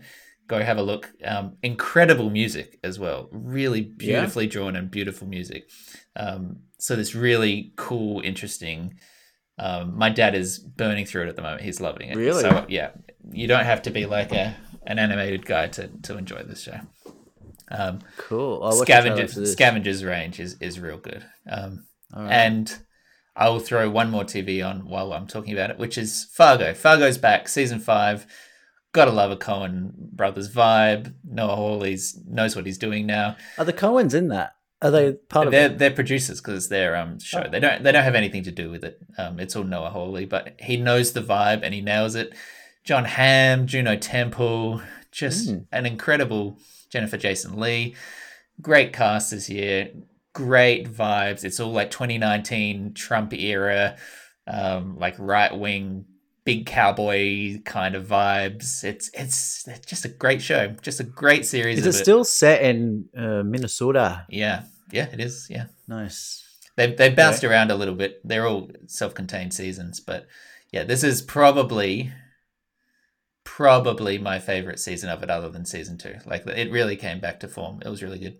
Go have a look. Um, incredible music as well. Really beautifully drawn and beautiful music. Um, so this really cool, interesting. Um, my dad is burning through it at the moment. He's loving it. Really? So yeah, you don't have to be like a an animated guy to to enjoy this show. Um, Cool. I'll watch the trailer Scavengers. Scavengers Reign is is real good. Um, right. and I will throw one more TV on while I'm talking about it, which is Fargo. Fargo's back, season five. Gotta love a Coen brothers vibe. Noah Hawley's knows what he's doing now. Are the Coens in that? Are they part of they're it? they're producers because it's their um show. Oh. They don't they don't have anything to do with it. Um, it's all Noah Hawley, but he knows the vibe and he nails it. Jon Hamm, Juno Temple, just Mm. an incredible Jennifer Jason Leigh. Great cast this year. Great vibes. It's all like 2019 Trump era, um, like right wing, big cowboy kind of vibes. It's it's it's just a great show. Just a great series. Is of it still set in uh, Minnesota? Yeah, yeah, it is. Yeah. Nice. They've they've bounced around a little bit. They're all self-contained seasons, but yeah, this is probably probably my favorite season of it, other than season two. Like it really came back to form. It was really good.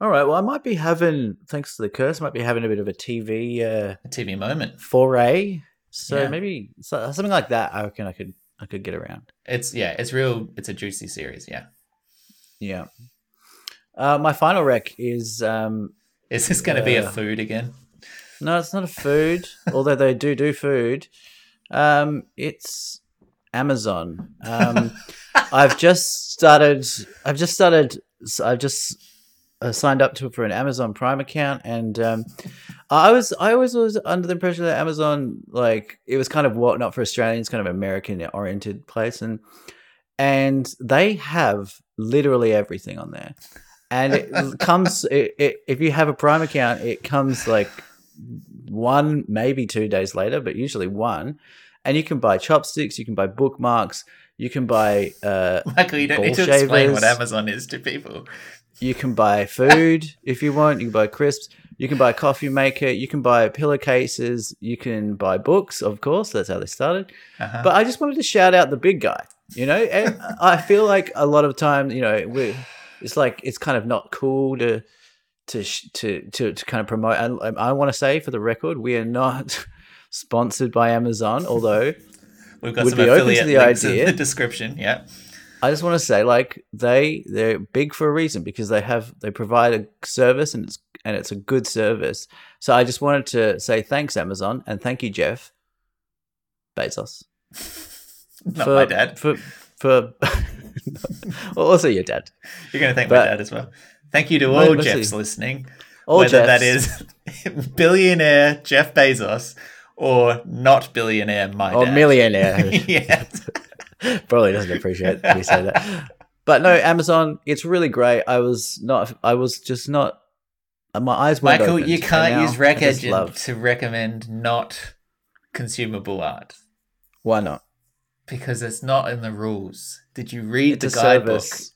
All right. Well, I might be having, thanks to the curse, I might be having a bit of a TV uh, A TV moment. foray. So Yeah. maybe so- something like that. I reckon I could I could get around. It's yeah, it's real. It's a juicy series. Yeah. Yeah. Uh, my final rec is um, Is this going to be a food again? no, it's not a food, [laughs] although they do do food. Um, it's Amazon. Um, [laughs] I've just started. I've just started. I've just uh, signed up to for an Amazon Prime account, and um, I was I always was under the impression that Amazon like it was kind of what not for Australians, kind of American oriented place, and and they have literally everything on there, and it [laughs] comes it, it, if you have a Prime account, it comes like one maybe two days later, but usually one, and you can buy chopsticks, you can buy bookmarks, you can buy uh, Michael, you don't need to explain what. Amazon is to people. You can buy food if you want. You can buy crisps. You can buy a coffee maker. You can buy pillowcases. You can buy books, of course. That's how they started. Uh-huh. But I just wanted to shout out the big guy. You know, and I feel like a lot of time, you know, we it's like it's kind of not cool to to to to, to kind of promote. And I, I want to say for the record, we are not [laughs] sponsored by Amazon, although We've got would some be open to affiliate the links idea. in the description. Yeah. I just want to say, like they they're big for a reason because they have they provide a service and it's and it's a good service. So I just wanted to say thanks Amazon and thank you Jeff Bezos [laughs] Not for my dad. for for [laughs] also your dad. You're going to thank my dad as well. Thank you to all let's Jeffs listening. All whether that Jeffs. is [laughs] billionaire Jeff Bezos or not billionaire my or dad. millionaire. yeah. Probably doesn't appreciate me say that. But no, Amazon, it's really great. I was not I was just not my eyes weren't Michael, opened, you can't use Rec Engine to recommend not consumable art Why not? because it's not in the rules. Did you read It's the guidebook? service.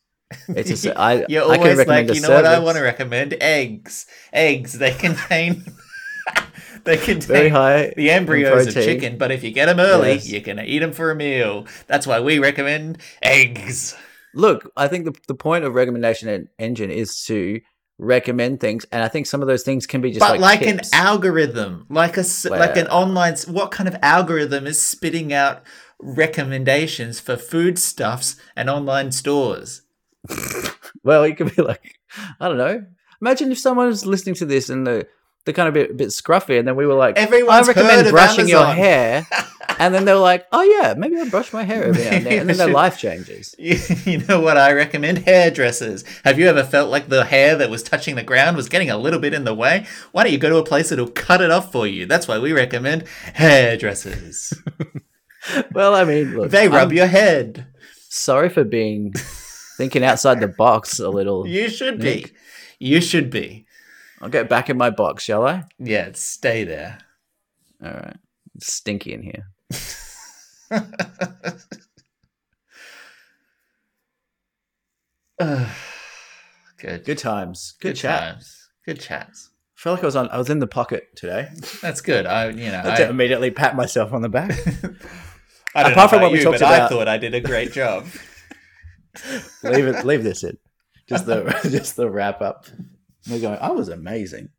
It's a [laughs] I- You're I can always recommend like, you know what I want to recommend? Eggs. Eggs. They contain. [laughs] [laughs] they contain Very high the embryos of chicken, but if you get them early, Yes. you can eat them for a meal. That's why we recommend eggs. Look, I think the, the point of recommendation engine is to recommend things, and I think some of those things can be just but like, like, an algorithm, like a s like an online. What kind of algorithm is spitting out recommendations for foodstuffs and online stores? [laughs] Well, it could be like I don't know. Imagine if someone was listening to this and the they're kind of a bit, bit scruffy, and then we were like, oh, Everyone's I recommend brushing your hair, [laughs] and then they're like, oh yeah, maybe I brush my hair every now and then, and then their [laughs] life changes. You, you know what I recommend? Hairdressers. Have you ever felt like the hair that was touching the ground was getting a little bit in the way? Why don't you go to a place that'll cut it off for you? That's why we recommend hairdressers. [laughs] Well, I mean, look, they rub I'm your head. sorry for being thinking outside the box a little. You should be. You should be. I'll get back in my box, shall I? Yeah, stay there. All right. It's stinky in here. [sighs] Good. Good times. Good, Good chat. times. Good chats. I feel like I was on. I was in the pocket today. That's good. I, you know, [laughs] I, I, immediately pat myself on the back. [laughs] I don't apart know from about what we you, talked but I thought I did a great job. [laughs] leave it. Leave this in. Just the just the wrap up. We're going. I was amazing.